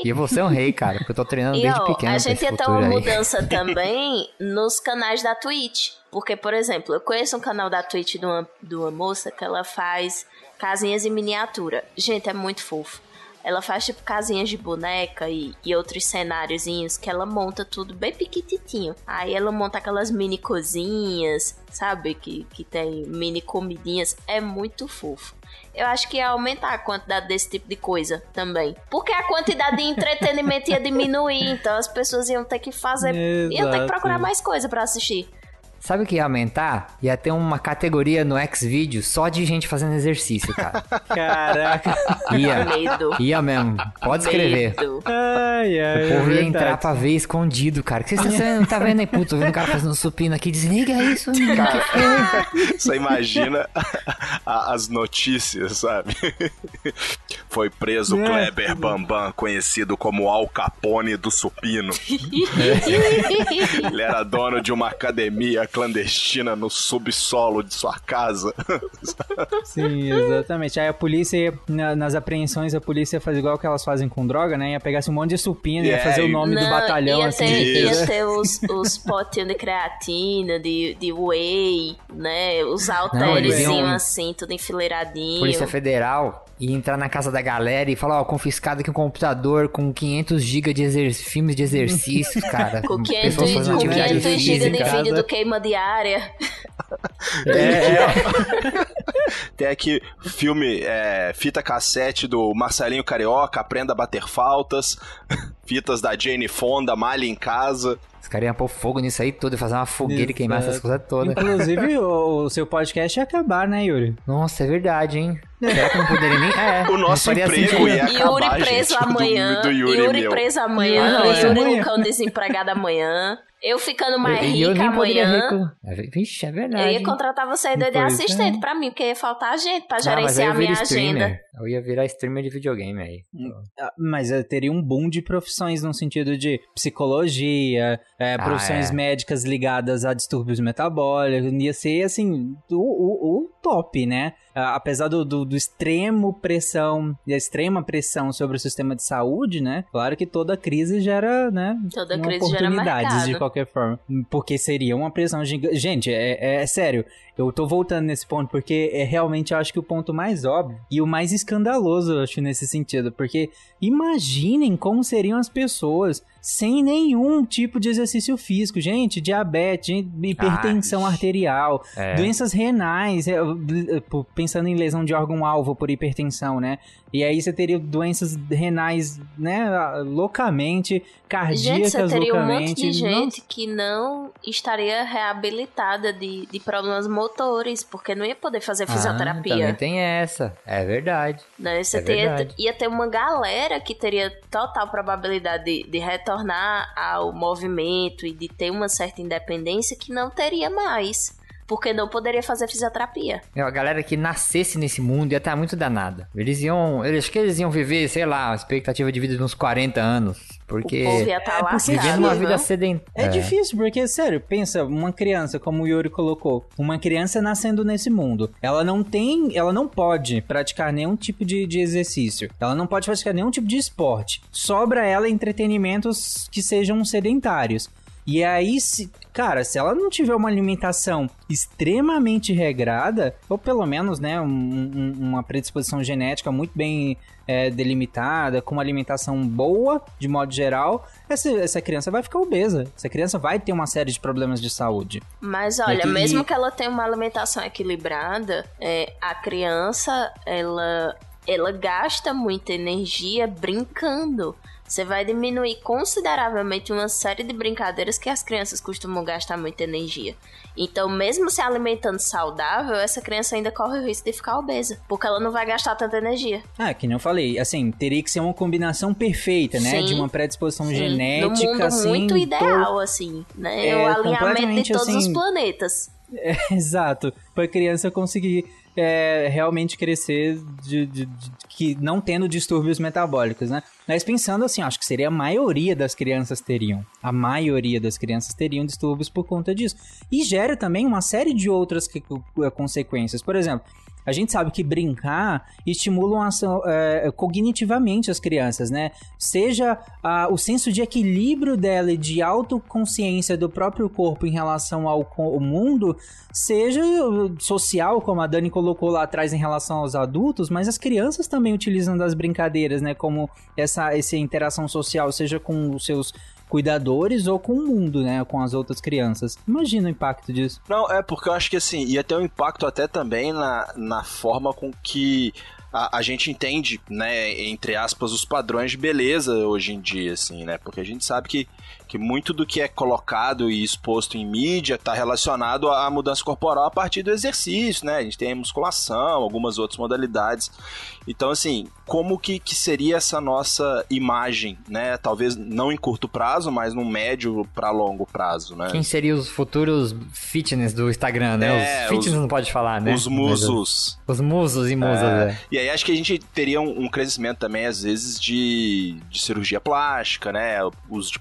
S5: E eu vou ser um rei, cara, porque eu tô treinando
S3: E
S5: desde
S3: ó,
S5: pequeno
S3: a gente ia ter uma
S5: aí.
S3: mudança também nos canais da Twitch. Porque, por exemplo, eu conheço um canal da Twitch de uma, de uma moça que ela faz casinhas em miniatura. Gente, é muito fofo. Ela faz tipo casinhas de boneca e, e outros cenáriozinhos que ela monta tudo bem piquititinho. Aí ela monta aquelas mini cozinhas, sabe? Que, que tem mini comidinhas. É muito fofo. Eu acho que ia aumentar a quantidade desse tipo de coisa também. Porque a quantidade de entretenimento ia diminuir. Então as pessoas iam ter que fazer. Iam ter que
S2: Exato.
S3: procurar mais coisa pra assistir.
S5: Sabe o que ia aumentar? Ia ter uma categoria no Xvideos só de gente fazendo exercício, cara.
S2: Caraca.
S5: Ia.
S3: Medo.
S5: Ia mesmo. Pode escrever.
S3: Medo.
S2: ai, ai.
S5: O povo
S2: é
S5: ia entrar pra ver escondido, cara. O que vocês estão tá vendo aí, puto? Tô vendo o cara fazendo supino aqui. Desliga isso.
S4: Cara, você imagina a- as notícias, sabe? Foi preso
S2: É.
S4: Kleber Bambam, conhecido como Al Capone do supino. Ele era dono de uma academia clandestina no subsolo de sua casa.
S2: Sim, exatamente. Aí a polícia, na- nas apreensões, a polícia ia fazer igual que elas fazem com droga, né? Ia pegar assim, um monte de supina, ia
S4: É,
S2: fazer o nome do
S3: Não,
S2: batalhão,
S3: ia
S2: assim.
S3: ter, ia ter os, os potinhos de creatina, de, de whey, né? Os halteres assim, tudo enfileiradinho.
S5: Polícia Federal e entrar na casa da galera e falar, ó, confiscado aqui um computador com 500 GB de exer- filmes de exercícios, cara.
S3: Com 500,
S5: Pessoas fazendo
S3: com
S5: atividade
S3: 500 GB de vídeo do queima diária.
S4: Tem aqui filme, é, fita cassete do Marcelinho Carioca, Aprenda a Bater Faltas, fitas da Jane Fonda, Malha em Casa.
S5: Os caras iam pôr fogo nisso aí tudo, fazer uma fogueira e queimar essas coisas todas.
S2: Inclusive, o, o seu podcast ia acabar, né, Yuri?
S5: Nossa, é verdade, hein? Será que não poderia nem... É,
S4: O nosso emprego ia acabar,
S3: Yuri preso
S4: gente, do-
S3: amanhã.
S4: do Yuri
S3: Yuri,
S4: meu.
S3: preso amanhã.
S2: Yuri preso
S3: Yuri
S2: amanhã.
S3: Lucão desempregado amanhã. Eu ficando mais
S5: eu
S3: rica
S5: nem poderia
S3: amanhã.
S5: Vixe, é verdade.
S3: Eu ia contratar você de
S2: Pois é.
S3: assistente pra mim, porque ia faltar gente pra
S5: Ah,
S3: gerenciar
S5: eu
S3: a minha
S5: streamer.
S3: agenda.
S5: Eu ia virar streamer de videogame aí.
S2: Ah, Mas eh, teria um boom de profissões no sentido de psicologia, eh,
S5: Ah,
S2: profissões
S5: é.
S2: médicas ligadas a distúrbios metabólicos. Ia ser, assim, o, o- o top, né? Ah, apesar do, do, do extremo pressão, da extrema pressão sobre o sistema de saúde, né? Claro que toda crise gera, né?
S3: Toda crise gera
S2: oportunidades de qualquer forma. Porque seria uma pressão gigante. Gente, é, é sério. Eu tô voltando nesse ponto porque é realmente eu acho que o ponto mais óbvio e o mais escandaloso, eu acho, nesse sentido. Porque imaginem como seriam as pessoas sem nenhum tipo de exercício físico. Gente, diabetes, gente, hipertensão
S5: Ah,
S2: arterial,
S5: É.
S2: doenças renais, é, pensando em lesão de órgão-alvo por hipertensão, né? E aí você teria doenças renais, né, loucamente, cardíacas
S3: Gente, você teria um monte de gente que não estaria reabilitada de, de problemas motores, porque não ia poder fazer
S5: Ah, também
S3: fisioterapia.
S5: tem essa. É verdade.
S3: né? Você
S5: É
S3: teria-
S5: verdade.
S3: ia ter uma galera que teria total probabilidade de, de retornar ao movimento e de ter uma certa independência que não teria mais. Porque não poderia fazer fisioterapia.
S5: Meu, a galera que nascesse nesse mundo ia estar muito danada. Eles iam. Eles, acho que eles iam viver, sei lá, uma expectativa de vida de uns 40 anos. Porque.
S3: O povo ia estar
S2: É, porque
S3: lascado,
S5: Vivendo uma
S3: né?
S5: vida sedentária.
S2: É difícil, porque, sério, pensa, uma criança, como o Yuri colocou, uma criança nascendo nesse mundo, ela não tem, ela não pode praticar nenhum tipo de, de exercício, ela não pode praticar nenhum tipo de esporte. Sobra ela entretenimentos que sejam sedentários. E aí, se, cara, se ela não tiver uma alimentação extremamente regrada, ou pelo menos, né, um- um- uma predisposição genética muito bem é, delimitada, com uma alimentação boa, de modo geral, essa, essa criança vai ficar obesa. Essa criança vai ter uma série de problemas de saúde.
S3: Mas olha,
S2: É que-
S3: mesmo que ela tenha uma alimentação equilibrada, é, a criança, ela, ela gasta muita energia brincando. Você vai diminuir consideravelmente uma série de brincadeiras que as crianças costumam gastar muita energia. Então, mesmo se alimentando saudável, essa criança ainda corre o risco de ficar obesa, porque ela não vai gastar tanta energia.
S2: Ah, que nem eu falei, assim, teria que ser uma combinação perfeita, né?
S3: Sim.
S2: De uma predisposição
S3: Sim,
S2: genética,
S3: no mundo
S2: assim.
S3: muito
S2: to-
S3: ideal, assim, né?
S2: É,
S3: o alinhamento de todos os
S2: assim,
S3: planetas.
S2: É, exato. Pra criança conseguir é, realmente crescer de, de- de- que não tendo distúrbios metabólicos, né? Mas pensando assim, acho que seria a maioria das crianças teriam. A maioria das crianças teriam distúrbios por conta disso. E gera também uma série de outras que- consequências. Por exemplo, a gente sabe que brincar estimula a ação, é, cognitivamente as crianças, né? Seja ah, o senso de equilíbrio dela e de autoconsciência do próprio corpo em relação ao, ao mundo, seja uh, social, como a Dani colocou lá atrás em relação aos adultos, mas as crianças também utilizam das brincadeiras, né? Como essa, essa interação social, seja com os seus cuidadores ou com o mundo, né? Com as outras crianças. Imagina o impacto disso.
S4: Não, é porque eu acho que assim, ia ter um impacto até também na, na forma com que a, a gente entende, né, entre aspas, os padrões de beleza hoje em dia, assim, né? Porque a gente sabe que, que muito do que é colocado e exposto em mídia está relacionado à mudança corporal a partir do exercício, né? A gente tem a musculação, algumas outras modalidades. Então, assim, como que, que seria essa nossa imagem, né? Talvez não em curto prazo, mas num médio para longo prazo, né?
S5: Quem seriam os futuros fitness do Instagram, né?
S4: É,
S5: os fitness
S4: os-
S5: não pode falar, né?
S4: Os musos.
S5: Os musos e musas,
S4: É,
S5: é.
S4: E aí acho que a gente teria um, um crescimento também, às vezes, de, de cirurgia plástica, né? Uso de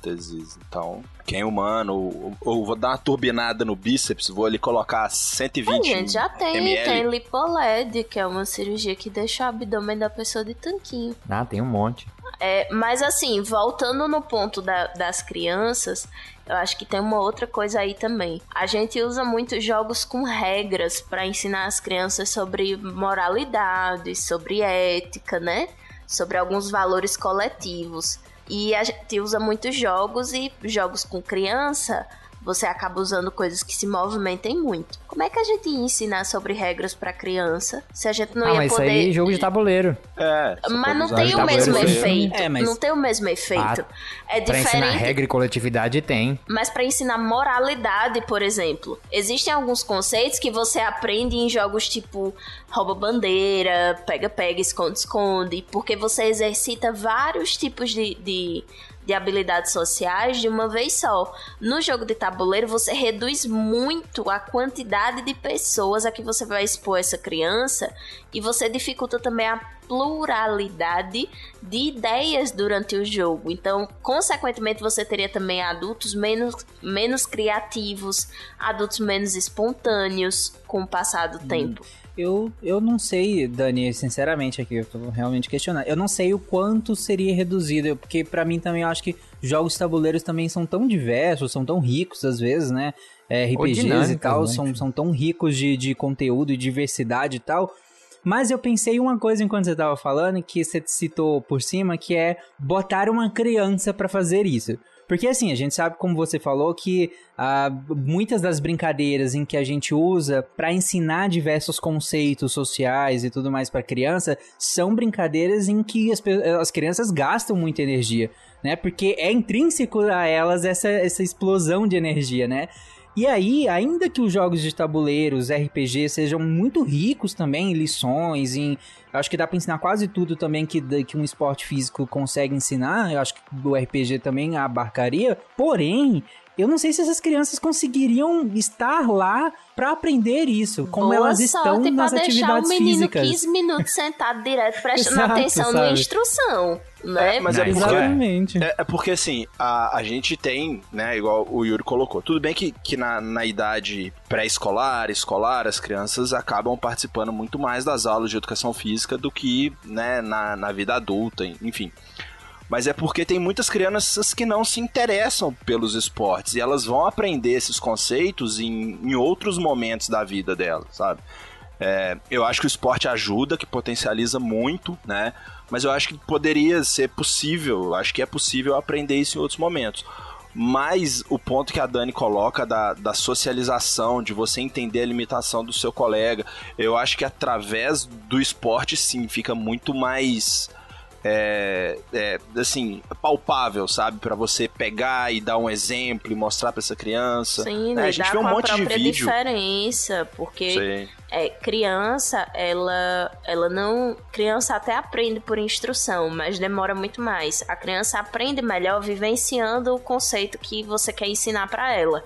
S4: próteses. Então, quem é humano, ou, ou vou dar uma turbinada no bíceps, vou ali colocar 120
S3: A gente já tem,
S4: ml.
S3: tem lipoled, que é uma cirurgia que deixa o abdômen da pessoa de tanquinho.
S5: Ah, tem um monte.
S3: É, mas assim, voltando no ponto da- das crianças, eu acho que tem uma outra coisa aí também. A gente usa muito jogos com regras para ensinar as crianças sobre moralidade, sobre ética, né? Sobre alguns valores coletivos. E a gente usa muitos jogos e jogos com criança, você acaba usando coisas que se movimentem muito. Como é que a gente ia ensinar sobre regras para criança se a gente não
S5: ah,
S3: ia
S5: mas
S3: poder
S5: isso aí é jogo de tabuleiro.
S4: É,
S3: mas não tem o mesmo efeito.
S2: É, mas-
S3: Não tem o mesmo efeito. é
S5: Pra ensinar
S3: diferente.
S5: regra e coletividade tem.
S3: Mas para ensinar moralidade, por exemplo, existem alguns conceitos que você aprende em jogos tipo rouba bandeira, pega pega, esconde esconde, porque você exercita vários tipos de, de de habilidades sociais de uma vez só. No jogo de tabuleiro, você reduz muito a quantidade de pessoas a que você vai expor essa criança e você dificulta também a pluralidade de ideias durante o jogo. Então, consequentemente, você teria também adultos menos, menos criativos, adultos menos espontâneos com o passar do tempo.
S2: Eu, eu não sei, Dani, sinceramente aqui, eu tô realmente questionando. Eu não sei o quanto seria reduzido, porque pra mim também eu acho que jogos tabuleiros também são tão diversos, são tão ricos às vezes, né? É, RPGs e
S5: dinâmicas,
S2: tal,
S5: né?
S2: são, são tão ricos de, de conteúdo e diversidade e tal. Mas eu pensei uma coisa enquanto você tava falando, que você citou por cima, que é botar uma criança pra fazer isso. Porque assim, a gente sabe, como você falou, que ah, muitas das brincadeiras em que a gente usa pra ensinar diversos conceitos sociais e tudo mais pra criança são brincadeiras em que as, as crianças gastam muita energia, né? Porque é intrínseco a elas essa, essa explosão de energia, né? E aí, ainda que os jogos de tabuleiros, RPG, sejam muito ricos também em lições, em. Acho que dá pra ensinar quase tudo também que, que um esporte físico consegue ensinar. Eu acho que o RPG também abarcaria. Porém, eu não sei se essas crianças conseguiriam estar lá pra aprender isso, como
S3: Boa
S2: elas estão
S3: sorte
S2: nas
S3: pra deixar
S2: atividades
S3: o menino
S2: físicas.
S3: 15 minutos sentado direto prestando
S2: Exato,
S3: atenção na
S2: sabe?
S3: instrução, né?
S4: É, mas é porque,
S2: Exatamente.
S4: é, é porque assim, a, a gente tem, né, igual o Yuri colocou, tudo bem que, que na, na idade pré-escolar, escolar, as crianças acabam participando muito mais das aulas de educação física do que né, na, na vida adulta, enfim. Mas é porque tem muitas crianças que não se interessam pelos esportes e elas vão aprender esses conceitos em, em outros momentos da vida delas, sabe? É, eu acho que o esporte ajuda, que potencializa muito, né? Mas eu acho que poderia ser possível, acho que é possível aprender isso em outros momentos. Mas o ponto que a Dani coloca da, da socialização, de você entender a limitação do seu colega, eu acho que através do esporte, sim, fica muito mais. É, é, assim, palpável, sabe? Pra você pegar e dar um exemplo e mostrar pra essa criança.
S3: Sim,
S4: né? A
S3: lidar
S4: gente vê um monte de vídeo.
S3: diferença, porque é, criança, ela, ela não. Criança até aprende por instrução, mas demora muito mais. A criança aprende melhor vivenciando o conceito que você quer ensinar pra ela.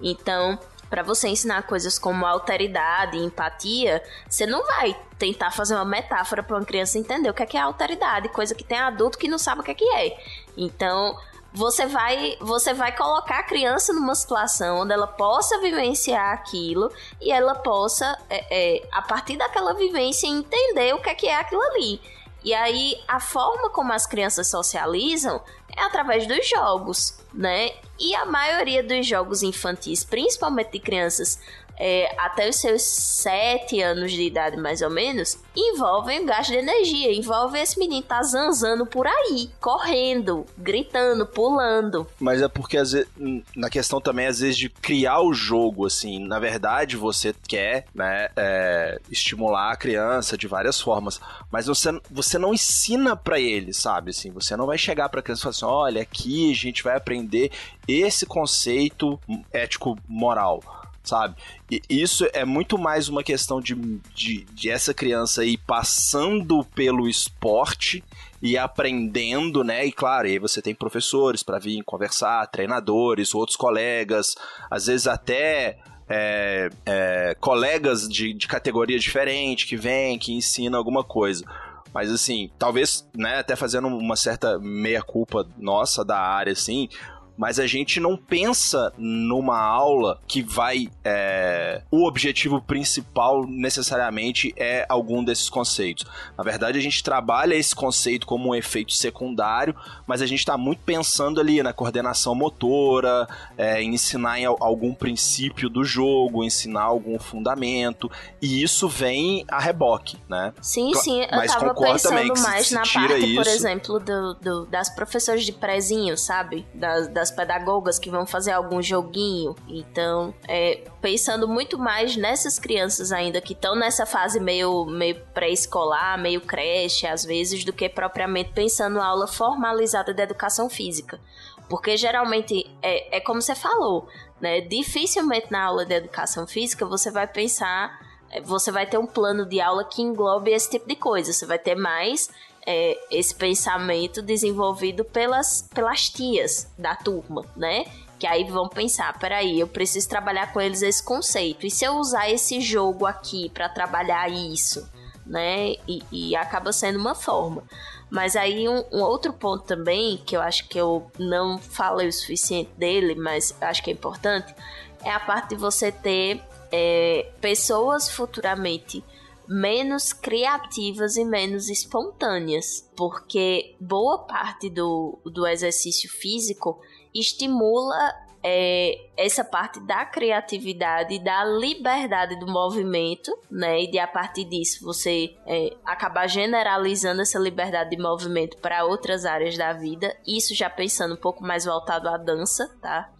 S3: Então, pra você ensinar coisas como alteridade e empatia, você não vai tentar fazer uma metáfora pra uma criança entender o que é, que é alteridade, coisa que tem adulto que não sabe o que é que é. Então, você vai, você vai colocar a criança numa situação onde ela possa vivenciar aquilo e ela possa, é, é, a partir daquela vivência, entender o que é que é aquilo ali. E aí, a forma como as crianças socializam é através dos jogos, né? E a maioria dos jogos infantis, principalmente de crianças é, até os seus sete anos de idade, mais ou menos, envolvem gasto de energia, envolve esse menino tá zanzando por aí, correndo, gritando, pulando.
S4: Mas é porque às vezes, na questão também, às vezes, de criar o jogo, assim, na verdade você quer, né, é, estimular a criança de várias formas, mas você, você não ensina pra ele, sabe, assim, você não vai chegar pra criança e falar assim, olha, aqui a gente vai aprender esse conceito ético-moral, sabe? E isso é muito mais uma questão de, de, de essa criança ir passando pelo esporte e aprendendo, né? E claro, aí você tem professores para vir conversar, treinadores, outros colegas, às vezes até é, é, colegas de, de categoria diferente que vêm, que ensinam alguma coisa. Mas assim, talvez, né, até fazendo uma certa meia-culpa nossa da área, assim, mas a gente não pensa numa aula que vai. é, o objetivo principal necessariamente é algum desses conceitos. Na verdade, a gente trabalha esse conceito como um efeito secundário, mas a gente está muito pensando ali na coordenação motora, é, em ensinar em al- algum princípio do jogo, ensinar algum fundamento, e isso vem a reboque, né?
S3: Sim, sim, eu
S4: mas
S3: tava pensando
S4: também que
S3: mais
S4: se
S3: na parte, por
S4: isso-
S3: exemplo, do, do- das professoras de prezinho, sabe? Das, das pedagogas que vão fazer algum joguinho. Então, é, pensando muito mais nessas crianças ainda que estão nessa fase meio, meio pré-escolar, meio creche, às vezes, do que propriamente pensando aula formalizada de educação física. Porque geralmente é, é como você falou, né? Dificilmente na aula de educação física você vai pensar é, você vai ter um plano de aula que englobe esse tipo de coisa. Você vai ter mais é, esse pensamento desenvolvido pelas, pelas tias da turma, né? Que aí vão pensar, peraí, eu preciso trabalhar com eles esse conceito. E se eu usar esse jogo aqui para trabalhar isso, né? E, e acaba sendo uma forma. Mas aí um, um outro ponto também, que eu acho que eu não falei o suficiente dele, mas acho que é importante, é a parte de você ter é, pessoas futuramente menos criativas e menos espontâneas, porque boa parte do, do exercício físico estimula é, essa parte da criatividade da liberdade do movimento, né? E de a partir disso você é, acabar generalizando essa liberdade de movimento para outras áreas da vida. Isso já pensando um pouco mais voltado à dança, tá?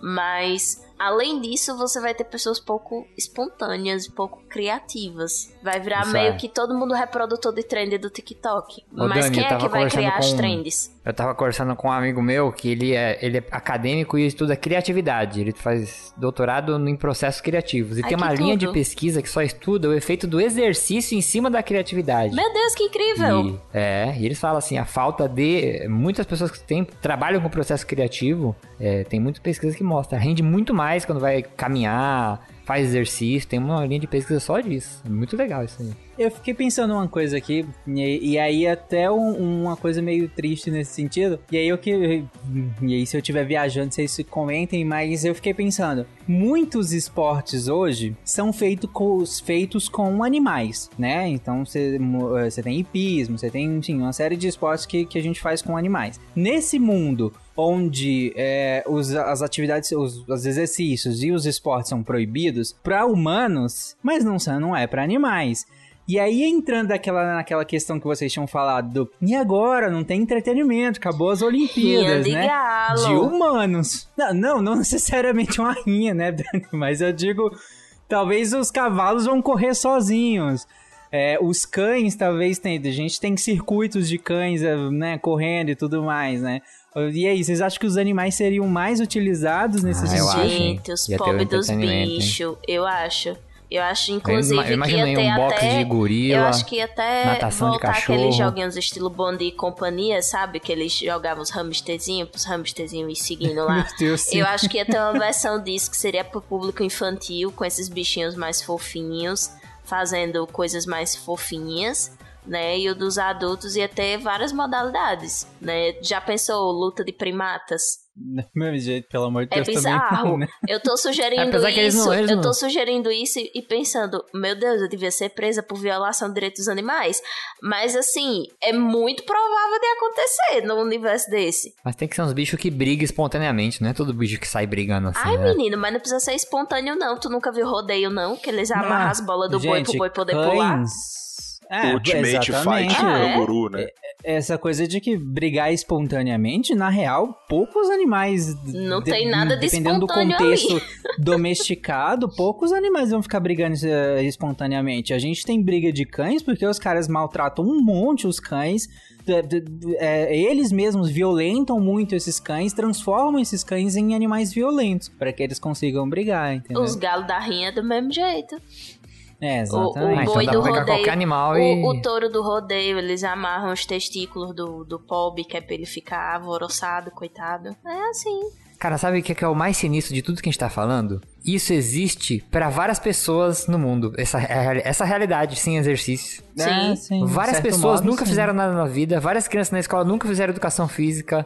S3: Mas além disso, você vai ter pessoas pouco espontâneas, pouco criativas. Vai virar
S5: Isso
S3: meio
S5: é.
S3: que todo mundo reprodutor de trend do TikTok.
S5: Ô,
S3: Mas
S5: Dani,
S3: quem é que vai criar as
S5: com-
S3: trends?
S5: Eu tava conversando com um amigo meu que ele é, ele é acadêmico e estuda criatividade. Ele faz doutorado em processos criativos. E
S3: Ai,
S5: tem uma linha de
S3: tudo.
S5: pesquisa que só estuda o efeito do exercício em cima da criatividade.
S3: Meu Deus, que incrível!
S5: E, é, e eles falam assim, a falta de... Muitas pessoas que tem, trabalham com processo criativo, é, tem muita pesquisa que mostra, rende muito mais quando vai caminhar, faz exercício, tem uma linha de pesquisa só disso. É muito legal isso aí.
S2: Eu fiquei pensando uma coisa aqui, e, e aí até um- uma coisa meio triste nesse sentido. E aí eu que. E aí, se eu estiver viajando, vocês comentem, mas eu fiquei pensando: muitos esportes hoje são feito com, feitos com animais, né? Então você mo- eh, você tem hipismo, você tem, enfim, uma série de esportes que, que a gente faz com animais. Nesse mundo onde é, os, as atividades, os, os exercícios e os esportes são proibidos para humanos, mas não, não é para animais. E aí, entrando naquela, naquela questão que vocês tinham falado do. E agora? Não tem entretenimento, acabou as Olimpíadas,
S3: de
S2: né?
S3: galo.
S2: De humanos. Não, não, não necessariamente uma rinha, né, Dani? Mas eu digo, talvez os cavalos vão correr sozinhos. É, os cães, talvez tem. A gente tem circuitos de cães, é, né, correndo e tudo mais, né? E aí, vocês acham que os animais seriam mais utilizados nesse
S5: Ah,
S2: sentido?
S3: Gente, os pobres dos bichos, eu acho. Eu acho, inclusive,
S5: eu
S3: que ia
S5: imaginei
S3: ter
S5: um box
S3: até...
S5: de gorila,
S3: eu acho que ia até
S5: natação de
S3: voltar aqueles
S5: cachorro.
S3: joguinhos estilo Bond e Companhia, sabe? Que eles jogavam os hamsterzinhos, pros hamsterzinhos ir seguindo lá.
S2: Meu Deus, sim.
S3: eu acho que ia ter uma versão disso que seria pro público infantil, com esses bichinhos mais fofinhos, fazendo coisas mais fofinhas. Né, e o dos adultos ia ter várias modalidades, né? Já pensou luta de primatas?
S2: Do mesmo jeito, pelo amor de
S3: É
S2: Deus, também
S3: bizarro.
S2: não, né?
S3: Eu tô sugerindo
S5: eles
S3: isso.
S5: não-
S3: eu tô sugerindo isso e- pensando, meu Deus, eu devia ser presa por violação de direitos dos animais. Mas assim, é muito provável de acontecer num universo desse.
S5: Mas tem que ser uns bichos que brigam espontaneamente, não é todo bicho que sai brigando assim,
S3: Ai,
S5: né?
S3: menino, mas não precisa ser espontâneo, não. Tu nunca viu rodeio, não? Que eles amarram
S2: Ah,
S3: as bolas do boi pro
S2: gente,
S3: boi poder pular.
S2: É,
S4: Ultimate
S2: exatamente.
S4: Fight
S3: Ah, é?
S4: Guru, né?
S2: Essa coisa de que brigar espontaneamente, na real, poucos animais.
S3: Não tem nada de
S2: Dependendo do contexto domesticado, poucos animais vão ficar brigando eh, espontaneamente. A gente tem briga de cães porque os caras maltratam um monte os cães. é, eles mesmos violentam muito esses cães, transformam esses cães em animais violentos para que eles consigam brigar, entendeu?
S3: Os galos da rinha é do mesmo jeito.
S2: É,
S3: O, o
S2: exatamente.
S5: Ah, então
S3: boi
S5: dá
S3: do rodeio. o,
S5: e-
S3: o touro do rodeio, eles amarram os testículos do, do pobre, que é pra ele ficar alvoroçado, coitado. É assim.
S5: Cara, sabe o que é, é o mais sinistro de tudo que a gente tá falando? Isso existe pra várias pessoas no mundo. Essa, essa realidade sem exercício.
S2: É, sim,
S5: Várias pessoas
S2: modo,
S5: nunca
S2: sim.
S5: fizeram nada na vida, várias crianças na escola nunca fizeram educação física.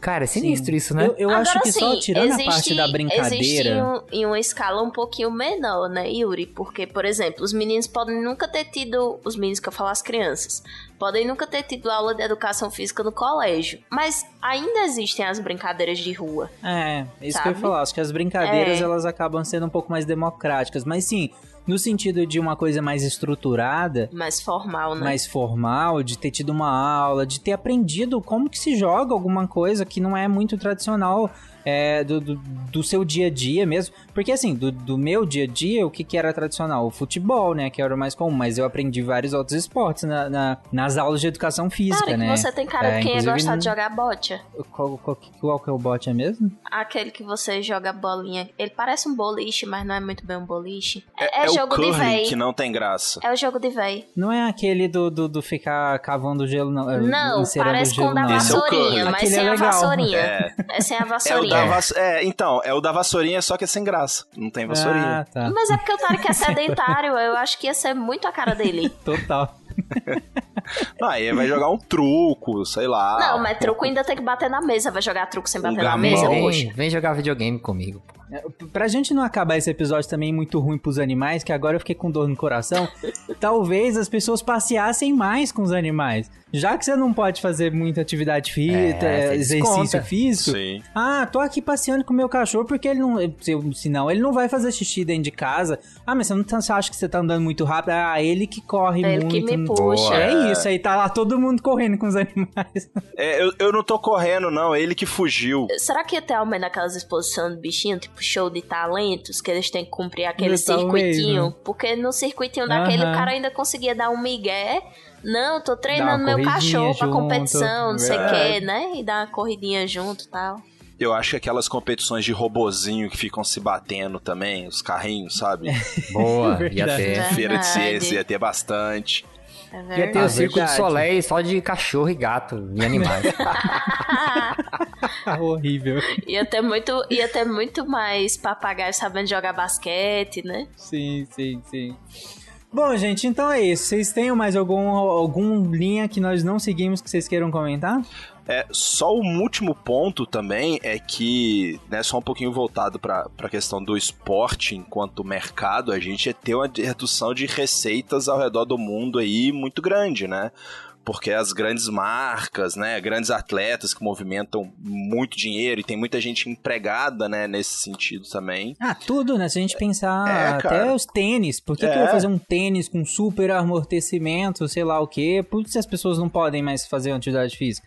S5: Cara, é sinistro isso, né?
S2: Eu, eu acho
S3: Agora,
S2: que só
S3: assim,
S2: tirando a
S3: existe-
S2: parte da
S3: Existe
S2: brincadeira.
S3: em, um- em uma escala um pouquinho menor, né, Yuri? Porque, por exemplo, os meninos podem nunca ter tido. Os meninos que eu falo, as crianças. Podem nunca ter tido aula de educação física no colégio. Mas ainda existem as brincadeiras de rua.
S2: É, isso que
S3: Sabe?
S2: eu ia falar. Acho que as brincadeiras
S3: É.
S2: elas acabam sendo um pouco mais democráticas. Mas sim, no sentido de uma coisa mais estruturada,
S3: Mais formal, né?
S2: mais formal, de ter tido uma aula, de ter aprendido como que se joga alguma coisa que não é muito tradicional é, do, do, do seu dia a dia mesmo. Porque assim, do, do meu dia a dia, o que, que era tradicional? O futebol, né? Que era o mais comum, mas eu aprendi vários outros esportes na, na- nas aulas de educação física,
S3: Cara, que
S2: né?
S3: você tem cara
S2: É,
S3: de quem
S2: inclusive,
S3: gosta
S2: não-
S3: de jogar bote.
S2: Qual, qual, qual que é o bot é mesmo?
S3: Aquele que você joga bolinha. Ele parece um boliche, mas não é muito bem um boliche. É,
S4: É, o
S3: jogo de véi.
S4: que não tem graça.
S3: É o jogo de véi.
S2: Não é aquele do, do, do ficar cavando gelo, não. é,
S3: Não, parece
S2: gelo,
S3: com o da
S4: é
S3: vassourinha, mas
S2: Aquele
S3: sem
S2: é
S3: a vassourinha.
S4: É.
S3: É sem a
S4: É o
S3: vassourinha.
S4: Da vass... é, então, é o da vassourinha, só que é sem graça. Não tem vassourinha.
S2: Ah, tá.
S3: Mas é porque o Tarek é sedentário, eu acho que ia ser muito a cara dele.
S2: Total.
S4: Não, aí vai jogar um truco, sei lá.
S3: Não, mas truco ainda tem que bater na mesa. Vai jogar truco sem bater na
S4: gamão.
S3: mesa,
S5: vem,
S3: poxa.
S5: vem, jogar videogame comigo.
S2: É, Pra gente não acabar esse episódio também muito ruim pros animais, que agora eu fiquei com dor no coração, talvez as pessoas passeassem mais com os animais. Já que você não pode fazer muita atividade física,
S5: É,
S2: exercício físico.
S4: Sim.
S2: Ah, tô aqui passeando com o meu cachorro porque ele não. se- Senão ele não vai fazer xixi dentro de casa. Ah, mas você não tá- você acha que você tá andando muito rápido? Ah, ele que corre
S3: É ele
S2: muito.
S3: que me puxa.
S2: É isso, aí tá lá todo mundo correndo com os animais.
S4: É, eu, eu não tô correndo, não. Ele que fugiu.
S3: Será que ia ter aumento naquelas exposições de bichinho, tipo show de talentos, que eles têm que cumprir aquele
S2: Talvez,
S3: circuitinho? Porque no circuitinho daquele
S2: Aham.
S3: o cara ainda conseguia dar um migué. Não, tô treinando
S2: uma
S3: meu
S2: corridinha
S3: cachorro pra
S2: junto,
S3: competição, não sei o
S2: verdade.
S3: que, né? E dar uma corridinha junto e tal.
S4: Eu acho que aquelas competições de robozinho que ficam se batendo também, os carrinhos, sabe?
S5: Boa, ia
S2: Verdade.
S5: ter.
S4: Feira de
S3: Verdade.
S4: ciência ia ter bastante.
S3: É
S5: Ia ter o circo de. Soleil só de cachorro e gato e animais.
S2: Horrível.
S3: ia, ter muito, ia ter muito mais papagaio sabendo jogar basquete, né?
S2: Sim, sim, sim. Bom, gente, então é isso. Vocês têm mais algum, algum linha que nós não seguimos que vocês queiram comentar?
S4: É, só um último ponto também é que, né, só um pouquinho voltado para a questão do esporte enquanto mercado, a gente ter uma redução de receitas ao redor do mundo aí muito grande, né? Porque as grandes marcas, né, grandes atletas que movimentam muito dinheiro e tem muita gente empregada, né, nesse sentido também.
S2: Ah, tudo, né? Se a gente pensar
S4: É,
S2: até os tênis. Por que, que
S4: É.
S2: eu vou fazer um tênis com super amortecimento, sei lá o quê? Por que as pessoas não podem mais fazer uma atividade física?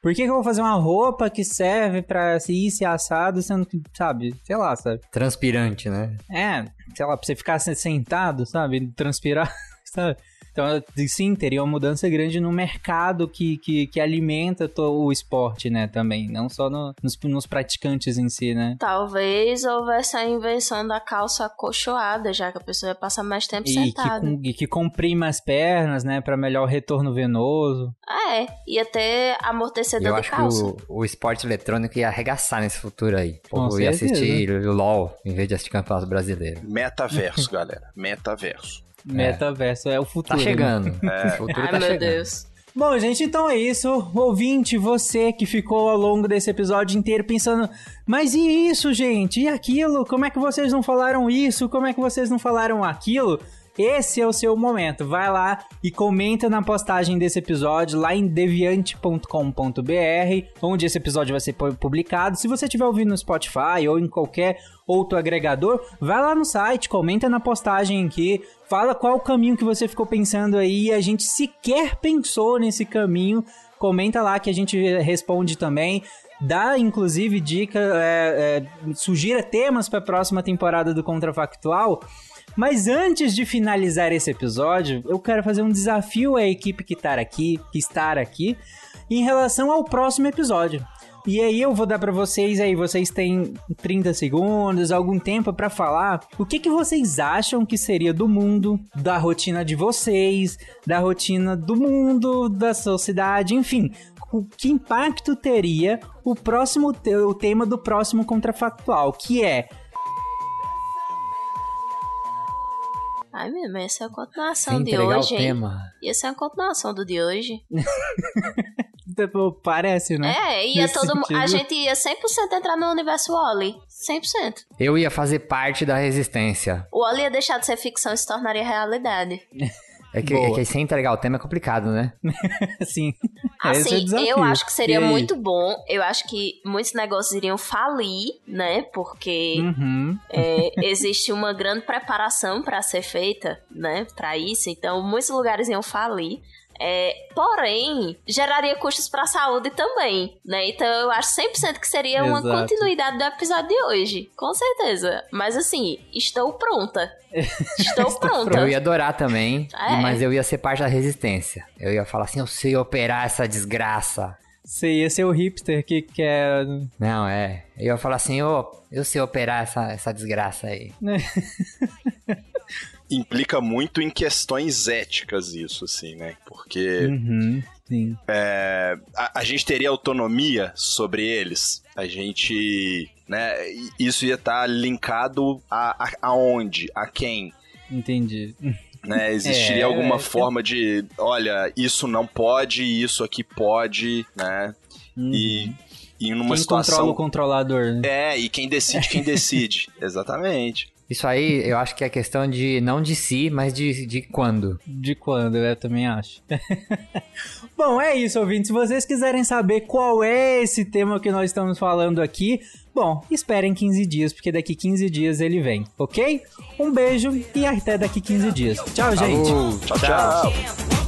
S2: Por que, que eu vou fazer uma roupa que serve pra se ir se assado, sendo que, sabe, sei lá, sabe?
S5: Transpirante, né?
S2: É, sei lá, pra você ficar se- sentado, sabe? Transpirar, sabe? Então, sim, teria uma mudança grande no mercado que, que, que alimenta o esporte, né, também. Não só no- nos, nos praticantes em si, né?
S3: Talvez houvesse a invenção da calça acolchoada, já que a pessoa ia passar mais tempo
S2: E que,
S3: sentada.
S2: com- e que comprima as pernas, né, Pra melhor retorno venoso.
S3: É, ia ter amortecedor
S5: Eu
S3: de
S5: acho
S3: calça.
S5: que o, o esporte eletrônico ia arregaçar nesse futuro aí. O
S2: Com
S5: povo ia
S2: certeza.
S5: assistir o LOL em vez de assistir campeonato brasileiro.
S4: Metaverso, galera. Metaverso.
S2: Metaverso é o futuro.
S5: Tá chegando.
S4: É.
S5: O futuro
S3: Ai,
S5: tá
S3: meu
S5: chegando.
S3: Deus.
S2: Bom, gente, então é isso. Ouvinte, você que ficou ao longo desse episódio inteiro pensando, mas e isso, gente? E aquilo? Como é que vocês não falaram isso? Como é que vocês não falaram aquilo? Esse é o seu momento. Vai lá e comenta na postagem desse episódio lá em deviante.com.br, onde esse episódio vai ser pu- publicado. Se você estiver ouvindo no Spotify ou em qualquer outro agregador, vai lá no site, comenta na postagem aqui, fala qual o caminho que você ficou pensando aí. A gente sequer pensou nesse caminho. Comenta lá que a gente responde também. Dá, inclusive, dica, é, é, sugira temas para a próxima temporada do Contrafactual. Mas antes de finalizar esse episódio, eu quero fazer um desafio à equipe que está aqui, que está aqui, em relação ao próximo episódio. E aí eu vou dar pra vocês aí, vocês têm 30 segundos, algum tempo pra falar o que que vocês acham que seria do mundo, da rotina de vocês, da rotina do mundo, da sociedade, enfim, o que impacto teria o próximo o tema do próximo contrafactual, que é
S3: Ai, mesmo, essa é a continuação de hoje.
S5: o tema.
S3: Ia ser a continuação do de hoje.
S2: tipo, parece, né?
S3: É, ia
S2: Nesse
S3: todo mu- A
S2: sentido.
S3: gente ia 100% entrar no universo Wally. 100%.
S5: Eu ia fazer parte da resistência.
S3: O Wally ia deixar de ser ficção e se tornaria realidade.
S5: É que, é que sem entregar o tema é complicado, né?
S2: Sim. Esse é o
S3: Assim,
S2: desafio.
S3: eu acho que seria muito bom. Eu acho que muitos negócios iriam falir, né? Porque
S2: Uhum.
S3: é, existe uma grande preparação para ser feita, né? Para isso. Então, muitos lugares iam falir. É, porém, geraria custos para a saúde também, né? Então, eu acho 100% que seria uma
S2: Exato.
S3: continuidade do episódio de hoje, com certeza. Mas assim, estou pronta. Estou pronta.
S5: Eu ia adorar também,
S3: É.
S5: mas eu ia ser parte da resistência. Eu ia falar assim, eu sei operar essa desgraça.
S2: Você ia ser o hipster que quer.
S5: Não, é. Eu ia falar assim, ô, eu sei operar essa, essa desgraça aí.
S4: Implica muito em questões éticas isso, assim, né? Porque
S2: Uhum, sim.
S4: é, a, a gente teria autonomia sobre eles. A gente, né? Isso ia estar linkado a, a aonde, a quem,
S2: Entendi.
S4: né? Existiria
S2: É,
S4: alguma
S2: é.
S4: forma de, olha, isso não pode, isso aqui pode, né? E, e numa
S2: Uhum. Quem
S4: situação
S2: controla o controlador, né?
S4: é e quem decide quem decide, exatamente.
S5: Isso aí, eu acho que é questão de, não de si, mas de, de quando.
S2: De quando, eu também acho. bom, é isso, ouvintes. Se vocês quiserem saber qual é esse tema que nós estamos falando aqui, bom, esperem 15 dias, porque daqui 15 dias ele vem, ok? Um beijo e até daqui 15 dias. Tchau, gente.
S4: Falou, tchau, tchau.